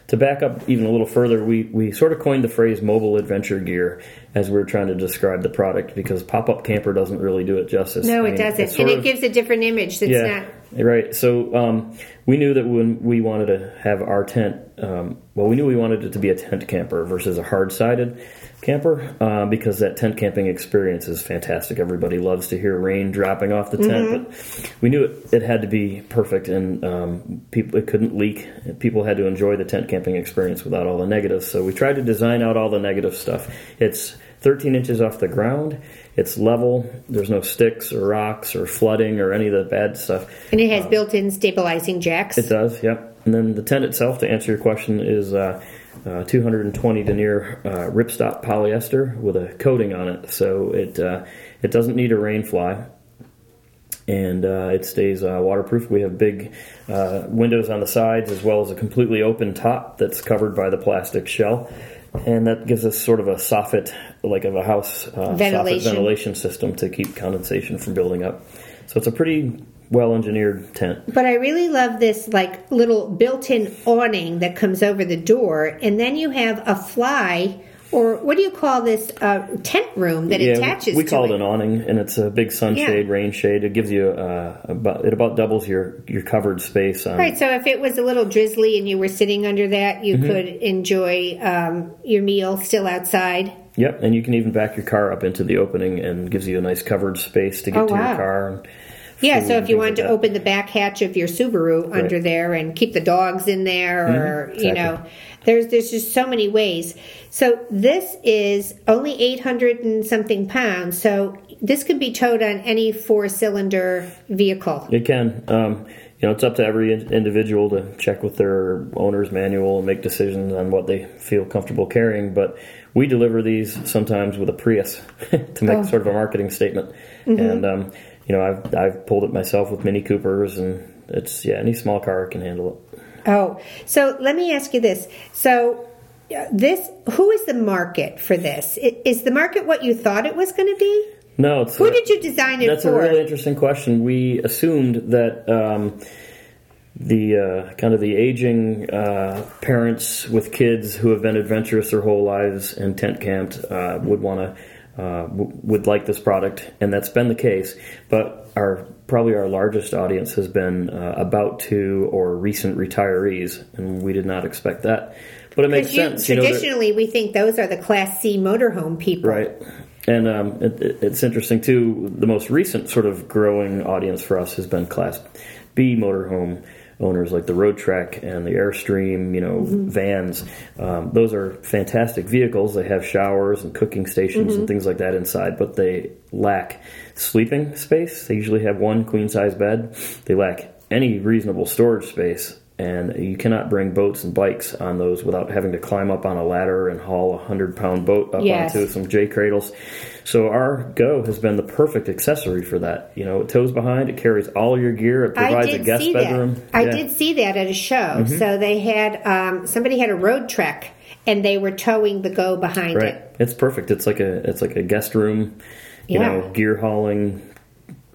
to back up even a little further, we we sort of coined the phrase mobile adventure gear as we're trying to describe the product because pop up camper doesn't really do it justice. No, I it mean, doesn't, and it of- gives a different image. That's not. Right. So um, we knew that when we wanted to have our tent, um, well, we knew we wanted it to be a tent camper versus a hard sided camper uh, because that tent camping experience is fantastic. Everybody loves to hear rain dropping off the tent, but we knew it, it had to be perfect and um, people it couldn't leak. People had to enjoy the tent camping experience without all the negatives. So we tried to design out all the negative stuff. It's 13 inches off the ground. It's level. There's no sticks or rocks or flooding or any of the bad stuff. And it has built-in stabilizing jacks. It does, yep. And then the tent itself, to answer your question, is uh, uh, 220 denier uh, ripstop polyester with a coating on it, so it uh, it doesn't need a rain fly, and uh, it stays uh, waterproof. We have big uh, windows on the sides as well as a completely open top that's covered by the plastic shell. And that gives us sort of a soffit, like of a house, uh, soffit Ventilation. ventilation system to keep condensation from building up. So it's a pretty well engineered tent. But I really love this like little built-in awning that comes over the door, and then you have a fly, or what do you call this uh, tent room that attaches to it. we call it? it an awning, and it's a big sunshade, Yeah. rain shade. It gives you uh, about it about doubles your your covered space on. Right, so if it was a little drizzly and you were sitting under that, you Mm-hmm. could enjoy um, your meal still outside. Yep, and you can even back your car up into the opening, and gives you a nice covered space to get Oh, to wow. your car. Yeah, so if you wanted like to that. open the back hatch of your Subaru under there and keep the dogs in there, or you Mm-hmm. exactly. know, there's there's just so many ways. So this is only 800 and something pounds. So this could be towed on any four cylinder vehicle. It can. Um, you know, it's up to every individual to check with their owner's manual and make decisions on what they feel comfortable carrying. But we deliver these sometimes with a Prius to make Oh. sort of a marketing statement. And um, you know, I've I've pulled it myself with Mini Coopers, and it's yeah, any small car can handle it. Oh, so let me ask you this. So uh, this, who is the market for this? Is the market what you thought it was going to be? No, it's Who did you design it That's for? That's a really interesting question. We assumed that um, the uh, kind of the aging uh, parents with kids who have been adventurous their whole lives and tent camped uh, would want to uh, w- would like this product, and that's been the case. But our probably our largest audience has been uh, about to or recent retirees, and we did not expect that. But it makes You, sense. you know, traditionally, we think those are the Class C motorhome people. Right. And um, it, it- it's interesting too. The most recent sort of growing audience for us has been Class B motorhome owners, like the Roadtrek and the Airstream. You know, vans. Um, those are fantastic vehicles. They have showers and cooking stations and things like that inside, but they lack sleeping space. They usually have one queen size bed. They lack any reasonable storage space. And you cannot bring boats and bikes on those without having to climb up on a ladder and haul a hundred pound boat up Yes. onto some J cradles. So our Go has been the perfect accessory for that. You know, it tows behind, it carries all your gear, it provides a guest bedroom. that. I Yeah. Mm-hmm. did see that at a show. So they had um, somebody had a Roadtrek, and they were towing the go behind Right. it. It's perfect. It's like a it's like a guest room, you Yeah. know, gear hauling.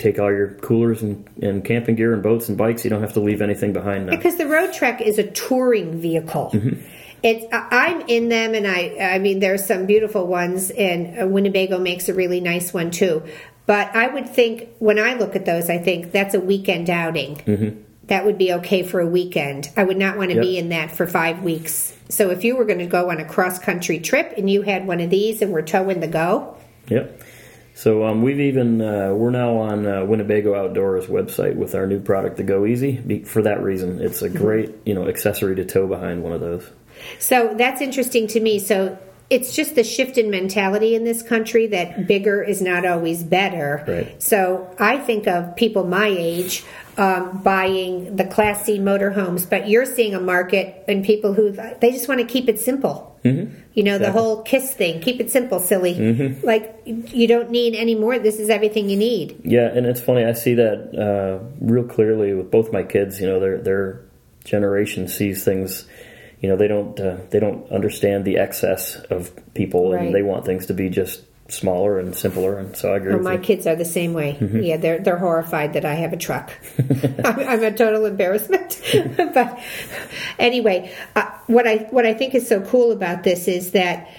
Take all your coolers and, and camping gear and boats and bikes. You don't have to leave anything behind now. Because the Roadtrek is a touring vehicle. Mm-hmm. It's I'm in them, and I I mean there's some beautiful ones, and Winnebago makes a really nice one too. But I would think when I look at those, I think that's a weekend outing. Mm-hmm. That would be okay for a weekend. I would not want to be in that for five weeks. So if you were going to go on a cross country trip and you had one of these and we're towing the go, Yep. So um, we've even uh, we're now on uh, Winnebago Outdoors website with our new product, the Go Easy. For that reason, it's a great you know accessory to tow behind one of those. So that's interesting to me. So it's just the shift in mentality in this country that bigger is not always better. Right. So I think of people my age um, buying the Class C motorhomes, but you're seeing a market and people who they just want to keep it simple. Mm-hmm. You know, the whole kiss thing, keep it simple, silly. Like you don't need any more. This is everything you need. Yeah, and it's funny. I see that uh, real clearly with both my kids. You know, their their generation sees things. You know, they don't uh, they don't understand the excess of people, Right. and they want things to be just smaller and simpler. And so I agree Well, with my you. kids are the same way. Yeah, they're they're horrified that I have a truck. I'm, I'm a total embarrassment. but anyway, uh, what I what I think is so cool about this is that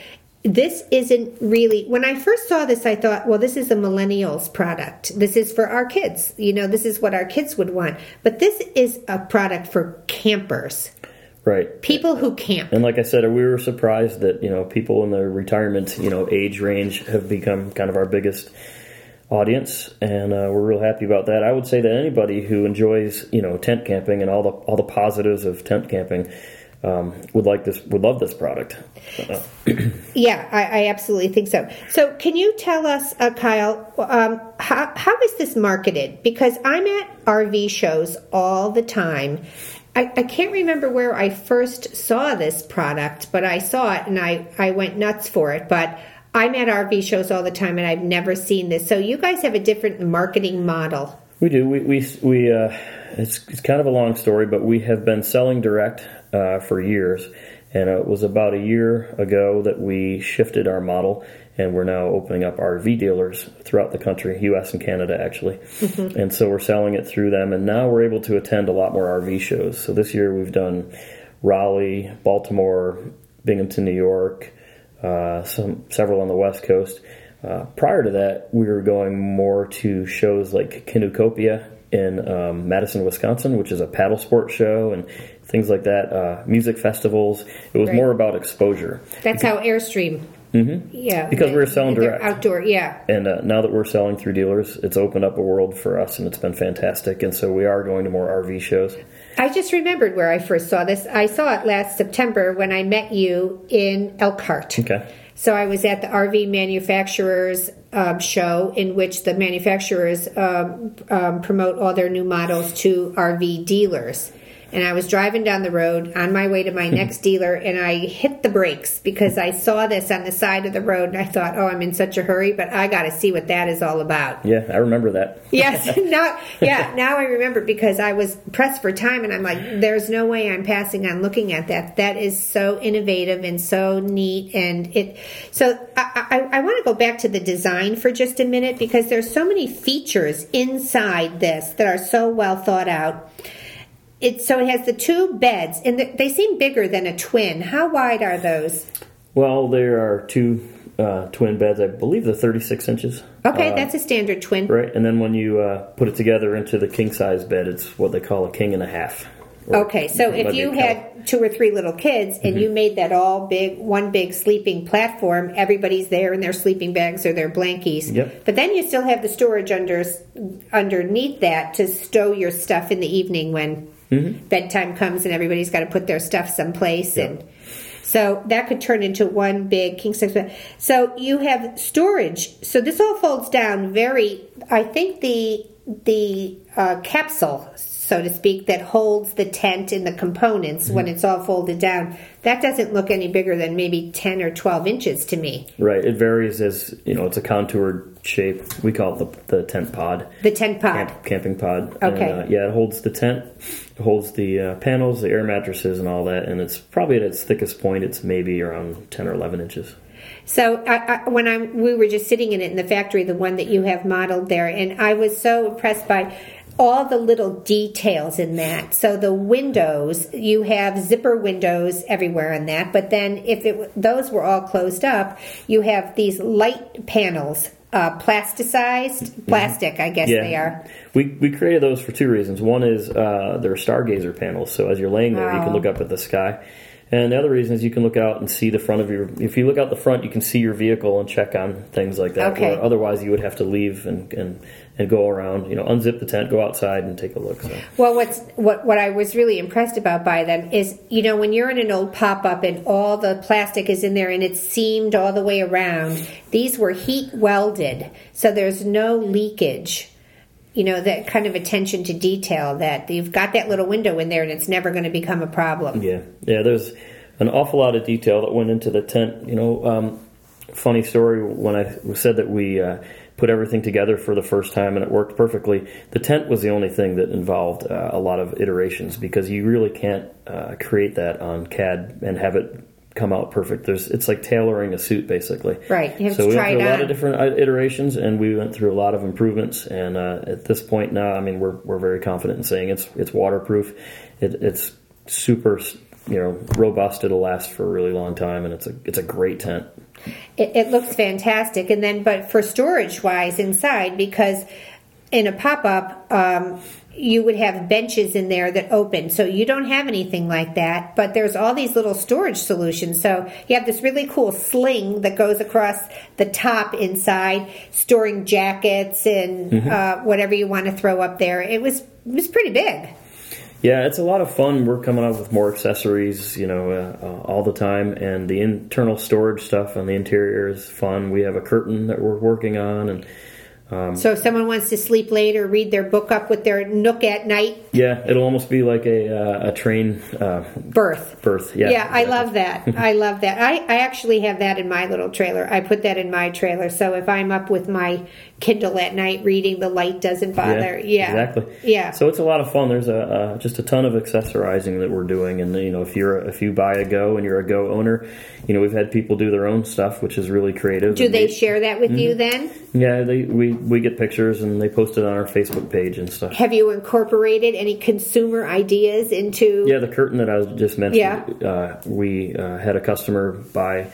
this isn't really. When I first saw this, I thought, well, this is a millennials product. This is for our kids. You know, this is what our kids would want. But this is a product for campers, Right. people who camp. And like I said, we were surprised that you know people in the retirement you know age range have become kind of our biggest audience, and uh, we're real happy about that. I would say that anybody who enjoys you know tent camping and all the all the positives of tent camping um, would like this would love this product. Yeah, I, I absolutely think so. So, can you tell us, uh, Kyle, um, how, how is this marketed? Because I'm at RV shows all the time. I, I can't remember where I first saw this product, but I saw it and I, I went nuts for it. But I'm at RV shows all the time and I've never seen this. So, you guys have a different marketing model. We do. We we we. Uh, it's it's kind of a long story, but we have been selling direct uh, for years, and it was about a year ago that we shifted our model, and we're now opening up RV dealers throughout the country, U.S. and Canada, actually, and so we're selling it through them, and now we're able to attend a lot more RV shows. So this year we've done Raleigh, Baltimore, Binghamton, New York, uh, some several on the West Coast. Uh, prior to that, we were going more to shows like Canoecopia in um, Madison, Wisconsin, which is a paddle sport show and things like that. Uh, music festivals. It was Right. more about exposure. That's how Airstream. Mm-hmm. Yeah. Because we were selling direct. Outdoor, yeah. And uh, now that we're selling through dealers, it's opened up a world for us, and it's been fantastic. And so we are going to more RV shows. I just remembered where I first saw this. I saw it last September when I met you in Elkhart. Okay. So I was at the RV manufacturers um, show in which the manufacturers um, um, promote all their new models to RV dealers. And I was driving down the road on my way to my hmm. next dealer, and I hit the brakes because I saw this on the side of the road, and I thought, "Oh, I'm in such a hurry, but I got to see what that is all about." Yeah, I remember that. Yes, now, yeah, now I remember because I was pressed for time, and I'm like, there's no way I'm passing on looking at that. That is so innovative and so neat, and it. So I, I, I want to go back to the design for just a minute because there's so many features inside this that are so well thought out. It so it has the two beds, and they seem bigger than a twin. How wide are those? Well, there are two uh, twin beds. I believe they're 36 inches. Okay, Uh, that's a standard twin. right. And then when you uh, put it together into the king size bed, it's what they call a king and a half. Okay, so if you Mm-hmm. had two or three little kids and you made that all big, one big sleeping platform, everybody's there in their sleeping bags or their blankies. Yep. But then you still have the storage under underneath that to stow your stuff in the evening when Mm-hmm. bedtime comes and everybody's got to put their stuff someplace and. So that could turn into one big king size bed. So you have storage. So this all folds down very. I think the the uh, capsule, so to speak, that holds the tent and the components when it's all folded down. That doesn't look any bigger than maybe ten or twelve inches to me. Right. It varies as you know. It's a contoured shape. We call it the, the tent pod. The tent pod. Camp, camping pod. Okay. And, uh, yeah, it holds the tent, it holds the uh, panels, the air mattresses, and all that. And it's probably at its thickest point. It's maybe around ten or eleven inches. So I, I, when I we were just sitting in it in the factory, the one that you have modeled there, and I was so impressed by all the little details in that. So the windows, you have zipper windows everywhere in that, but then if it those were all closed up, you have these light panels, uh, plasticized plastic, I guess they are. We we created those for two reasons. One is uh, they're stargazer panels, so as you're laying there, you can look up at the sky. And the other reason is you can look out and see the front of your. If you look out the front, you can see your vehicle and check on things like that. Okay. Where otherwise, you would have to leave and, and and go around. You know, unzip the tent, go outside, and take a look. So. Well, what's what what I was really impressed about by them is you know when you're in an old pop up and all the plastic is in there and it's seamed all the way around. These were heat welded, so there's no leakage. You know that kind of attention to detail that you've got that little window in there and it's never going to become a problem. Yeah, yeah. There's an awful lot of detail that went into the tent. You know, um, funny story when I said that we uh, put everything together for the first time and it worked perfectly. The tent was the only thing that involved uh, a lot of iterations because you really can't uh, create that on CAD and have it come out perfect. There's it's like tailoring a suit basically. Right, you have so to we try went through it a lot on. of different uh, iterations and we went through a lot of improvements. And uh, at this point now, I mean, we're we're very confident in saying it's it's waterproof. It, it's super you know robust. It'll last for a really long time, and it's a it's a great tent. It, it looks fantastic. And then, but for storage wise inside, because in a pop up, um, you would have benches in there that open. So you don't have anything like that, but there's all these little storage solutions. So you have this really cool sling that goes across the top inside, storing jackets and uh, whatever you want to throw up there. It was it was pretty big. Yeah, it's a lot of fun. We're coming up with more accessories, you know, uh, uh, all the time, and the internal storage stuff on the interior is fun. We have a curtain that we're working on, and so if someone wants to sleep late or read their book up with their nook at night, yeah, it'll almost be like a uh, a train uh, berth. berth. Yeah, Yeah, I love that. I love that. I, I actually have that in my little trailer. I put that in my trailer. So if I'm up with my Kindle at night reading, the light doesn't bother. Yeah. exactly. Yeah. So it's a lot of fun. There's a uh, just a ton of accessorizing that we're doing, and you know, if you're if you buy a Go and you're a Go owner, you know, we've had people do their own stuff, which is really creative. Do they share that with Mm-hmm. you then? Yeah, they we we get pictures and they post it on our Facebook page and stuff. Have you incorporated any consumer ideas into? Yeah, the curtain that I was just mentioning. Yeah. Uh, we uh, had a customer buy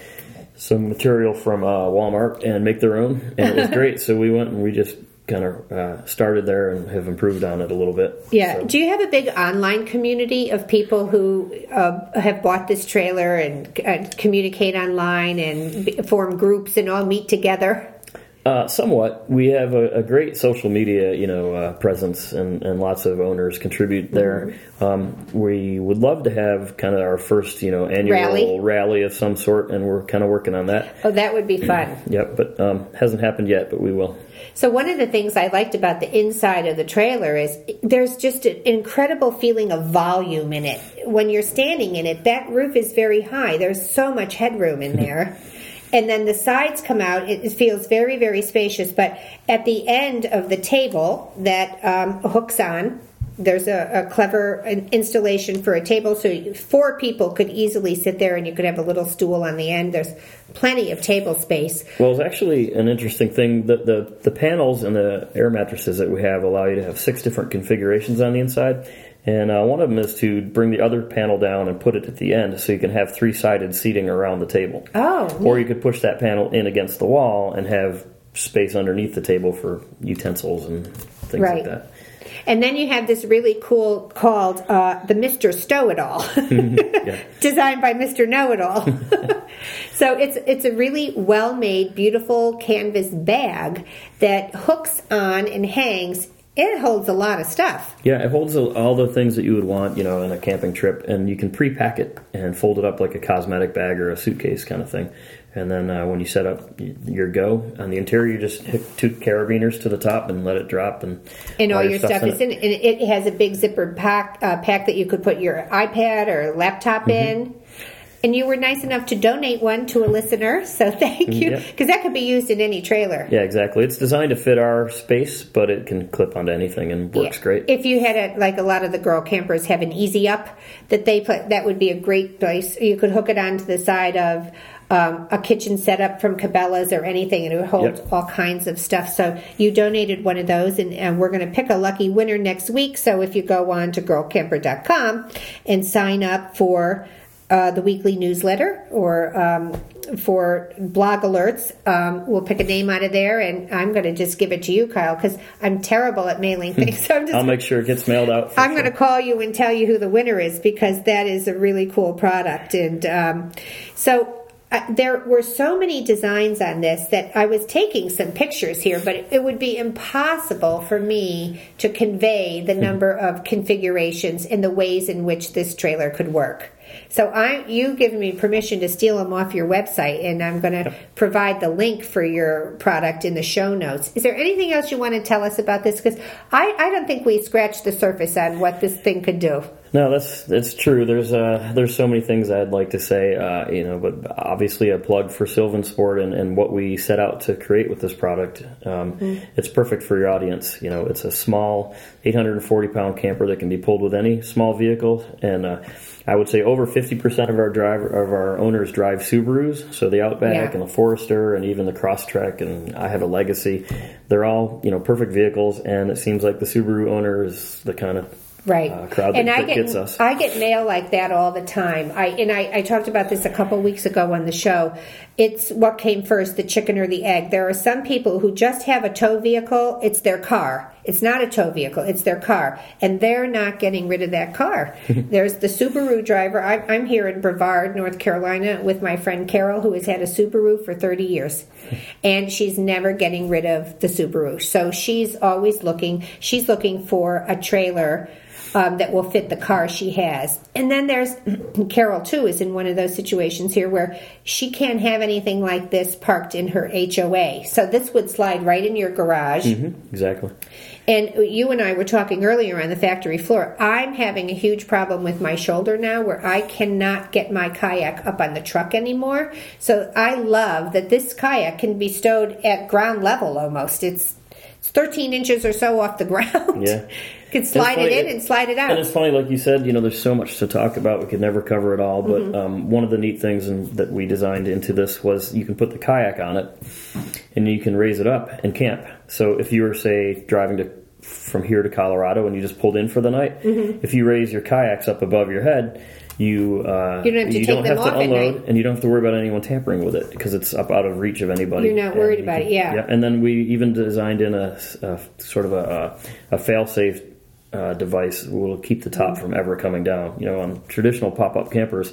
some material from uh, Walmart and make their own, and it was great. so we went and we just kind of uh, started there and have improved on it a little bit. Yeah. So- Do you have a big online community of people who uh, have bought this trailer and uh, communicate online and form groups and all meet together? Uh, somewhat. We have a, a great social media, you know, uh, presence, and, and lots of owners contribute there. Mm-hmm. Um, we would love to have kind of our first, you know, annual Rally? rally of some sort, and we're kind of working on that. Oh, that would be fun. Yep, but um, hasn't happened yet, but we will. So one of the things I liked about the inside of the trailer is there's just an incredible feeling of volume in it. When you're standing in it, that roof is very high. There's so much headroom in there. And then the sides come out. It feels very, very spacious. But at the end of the table that um, hooks on, there's a, a clever installation for a table, so four people could easily sit there, and you could have a little stool on the end. There's plenty of table space. Well, it's actually an interesting thing. that the the panels and the air mattresses that we have allow you to have six different configurations on the inside, And uh, one of them is to bring the other panel down and put it at the end so you can have three sided seating around the table. Oh, Or you could push that panel in against the wall and have space underneath the table for utensils and things Right. like that. And then you have this really cool called uh, the Mr. Stow It All, designed by Mr. Know It All. so it's it's a really well made, beautiful canvas bag that hooks on and hangs. It holds a lot of stuff. Yeah, it holds all the things that you would want, you know, in a camping trip, and you can pre-pack it and fold it up like a cosmetic bag or a suitcase kind of thing. And then uh, when you set up your go on the interior, you just hook two carabiners to the top and let it drop, and And all your stuff's stuff is in it. And it has a big zippered pack uh, pack that you could put your iPad or laptop Mm-hmm. in. And you were nice enough to donate one to a listener, so thank you. Yeah. Because that could be used in any trailer. Yeah, exactly. It's designed to fit our space, but it can clip onto anything and works Yeah. great. If you had a, like a lot of the girl campers have an easy up that they put, that would be a great place. You could hook it onto the side of um, a kitchen setup from Cabela's or anything, and it would hold Yep. all kinds of stuff. So you donated one of those, and, and we're going to pick a lucky winner next week. So if you go on to girlcamper.com and sign up for uh, the weekly newsletter or um, for blog alerts. Um, we'll pick a name out of there, and I'm going to just give it to you, Kyle, because I'm terrible at mailing things. So I'm just I'll make sure it gets mailed out. I'm sure. going to call you and tell you who the winner is because that is a really cool product. And um, so uh, there were so many designs on this that I was taking some pictures here, but it, it would be impossible for me to convey the number of configurations and the ways in which this trailer could work. So I, you given me permission to steal them off your website, and I'm going to provide the link for your product in the show notes. Is there anything else you want to tell us about this? Because I, I don't think we scratched the surface on what this thing could do. No, that's that's true. There's uh there's so many things I'd like to say, uh, you know, but obviously a plug for Sylvansport and, and what we set out to create with this product. Um, It's perfect for your audience. You know, it's a small 840 pound camper that can be pulled with any small vehicle, and uh, I would say over 50 percent of our driver of our owners drive Subarus. So the Outback Yeah. and the Forester and even the Crosstrek, and I have a Legacy. They're all you know perfect vehicles, and it seems like the Subaru owner is the kind of Right. uh, crowd and that, I get gets us. I get mail like that all the time. I and I, I talked about this a couple weeks ago on the show. It's what came first, the chicken or the egg. There are some people who just have a tow vehicle. It's their car. It's not a tow vehicle. It's their car, and they're not getting rid of that car. There's the Subaru driver. I, I'm here in Brevard, North Carolina, with my friend Carol, who has had a Subaru for 30 years, and she's never getting rid of the Subaru. So she's always looking. She's looking for a trailer um, that will fit the car she has. And then there's Carol too is in one of those situations here where she can't have anything like this parked in her HOA. So this would slide right in your garage. Mhm, exactly. And you and I were talking earlier on the factory floor. I'm having a huge problem with my shoulder now where I cannot get my kayak up on the truck anymore. So I love that this kayak can be stowed at ground level almost. It's it's 13 inches or so off the ground. Yeah. Could slide funny, it in and slide it out. And it's funny, like you said, you know, there's so much to talk about. We could never cover it all. But Mm-hmm. um, one of the neat things in, that we designed into this was you can put the kayak on it, and you can raise it up and camp. So if you were, say, driving to from here to Colorado and you just pulled in for the night, Mm-hmm. if you raise your kayaks up above your head, you uh, You don't have to them have to unload, and you don't have to worry about anyone tampering with it because it's up out of reach of anybody. You're not worried you about can- it, yeah. And then we even designed in a, a sort of a, a fail-safe uh, device will keep the top from ever coming down. You know, on traditional pop-up campers,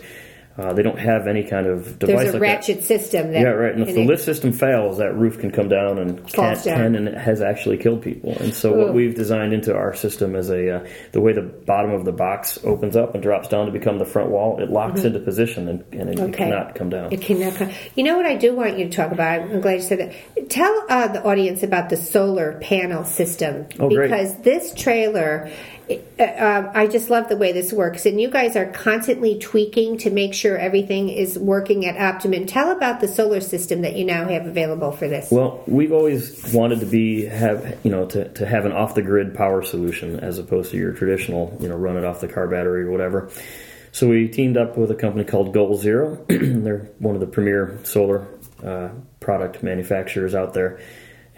uh, they don't have any kind of device There's a like ratchet system. That, that. Yeah, right. And if the lift system fails, that roof can come down and can, down. and it has actually killed people. And so Ooh. what we've designed into our system is a uh, the way the bottom of the box opens up and drops down to become the front wall. It locks into position and, and it, it Mm-hmm. Cannot come down. It cannot come. You know what I do want you to talk about? I'm glad you said that. Tell uh, the audience about the solar panel system Oh, great. because this trailer. Uh, I just love the way this works, and you guys are constantly tweaking to make sure everything is working at optimum. Tell about the solar system that you now have available for this. Well, we've always wanted to be have you know to, to have an off the grid power solution as opposed to your traditional you know run it off the car battery or whatever. So we teamed up with a company called Goal Zero. They're one of the premier solar uh, product manufacturers out there,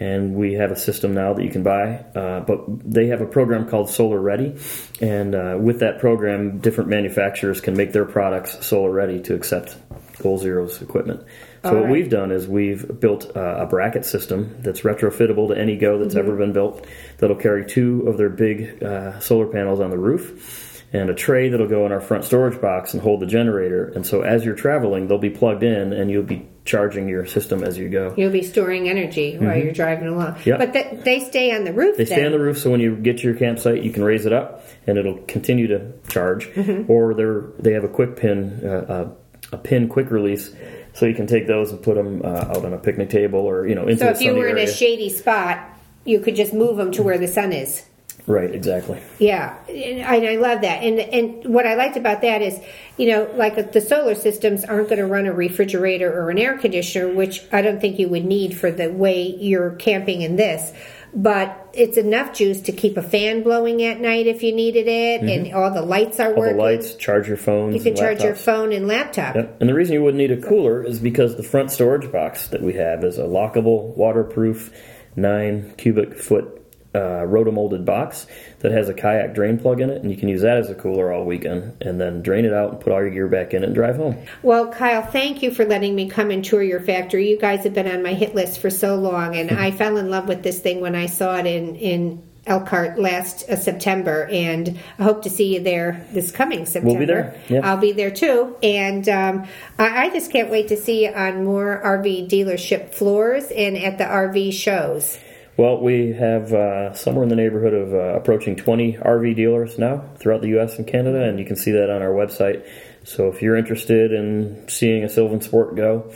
and we have a system now that you can buy. Uh, but they have a program called Solar Ready, and uh, with that program, different manufacturers can make their products solar ready to accept Goal Zero's equipment. So All what right. we've done is we've built uh, a bracket system that's retrofittable to any Go that's ever been built. That'll carry two of their big uh, solar panels on the roof, and a tray that'll go in our front storage box and hold the generator. And so as you're traveling, they'll be plugged in, and you'll be charging your system as you go. You'll be storing energy while you're driving along. Mm-hmm. Yep. But th- they stay on the roof. They then. stay on the roof, so when you get to your campsite, you can raise it up, and it'll continue to charge. Mm-hmm. Or they're they have a quick pin, uh, uh, a pin quick release, so you can take those and put them uh, out on a picnic table or you know into So a if you were in area. a shady spot, you could just move them to where the sun is. Right, exactly. Yeah, and I, I love that. And and what I liked about that is, you know, like the solar systems aren't going to run a refrigerator or an air conditioner, which I don't think you would need for the way you're camping in this. But it's enough juice to keep a fan blowing at night if you needed it, and all the lights are Mm-hmm. All the lights, charge your phone. you can charge your phone and laptop. Yep. And the reason you wouldn't need a cooler is because the front storage box that we have is a lockable, waterproof, nine cubic foot uh, rotomolded box that has a kayak drain plug in it, and you can use that as a cooler all weekend, and then drain it out and put all your gear back in it and drive home. Well, Kyle, thank you for letting me come and tour your factory. You guys have been on my hit list for so long, and I fell in love with this thing when I saw it in in Elkhart last uh, September, and I hope to see you there this coming September. We'll be there, yeah. I'll be there too, and um, I, I just can't wait to see you on more RV dealership floors and at the RV shows. Well, we have uh, somewhere in the neighborhood of uh, approaching 20 RV dealers now throughout the U.S. and Canada, and you can see that on our website. So if you're interested in seeing a Sylvansport go,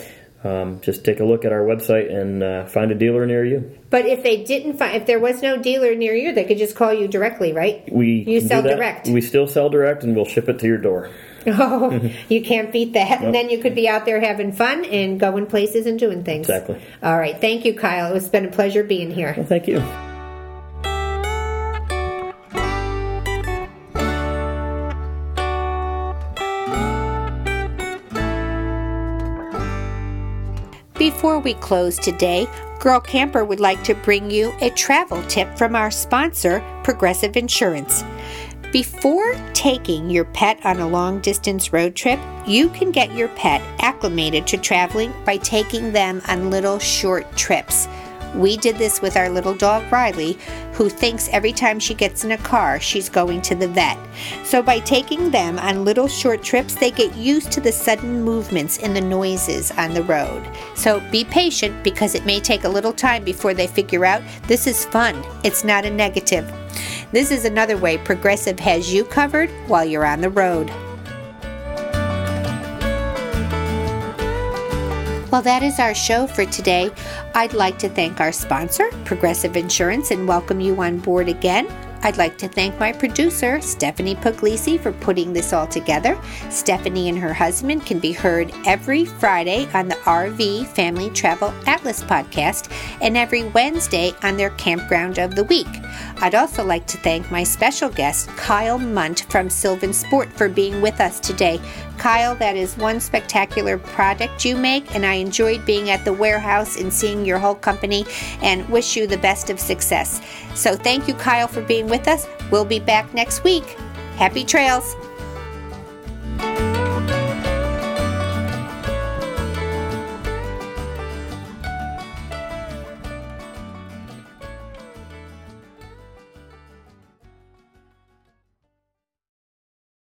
um, just take a look at our website and uh, find a dealer near you. But if they didn't find, if there was no dealer near you, they could just call you directly, right? We You sell direct. We still sell direct, and we'll ship it to your door. Oh, you can't beat that. And then you could be out there having fun and going places and doing things. Exactly. All right. Thank you, Kyle. It's been a pleasure being here. Well, thank you. Before we close today, Girl Camper would like to bring you a travel tip from our sponsor, Progressive Insurance. Before taking your pet on a long distance road trip, you can get your pet acclimated to traveling by taking them on little short trips. We did this with our little dog Riley, who thinks every time she gets in a car, she's going to the vet. So, by taking them on little short trips, they get used to the sudden movements and the noises on the road. So, be patient because it may take a little time before they figure out this is fun, it's not a negative. This is another way Progressive has you covered while you're on the road. Well, that is our show for today. I'd like to thank our sponsor, Progressive Insurance, and welcome you on board again. I'd like to thank my producer, Stephanie Puglisi, for putting this all together. Stephanie and her husband can be heard every Friday on the RV Family Travel Atlas podcast and every Wednesday on their Campground of the Week. I'd also like to thank my special guest, Kyle Mundt from Sylvansport, for being with us today. Kyle, that is one spectacular product you make, and I enjoyed being at the warehouse and seeing your whole company and wish you the best of success. So thank you, Kyle, for being with us. We'll be back next week. Happy trails!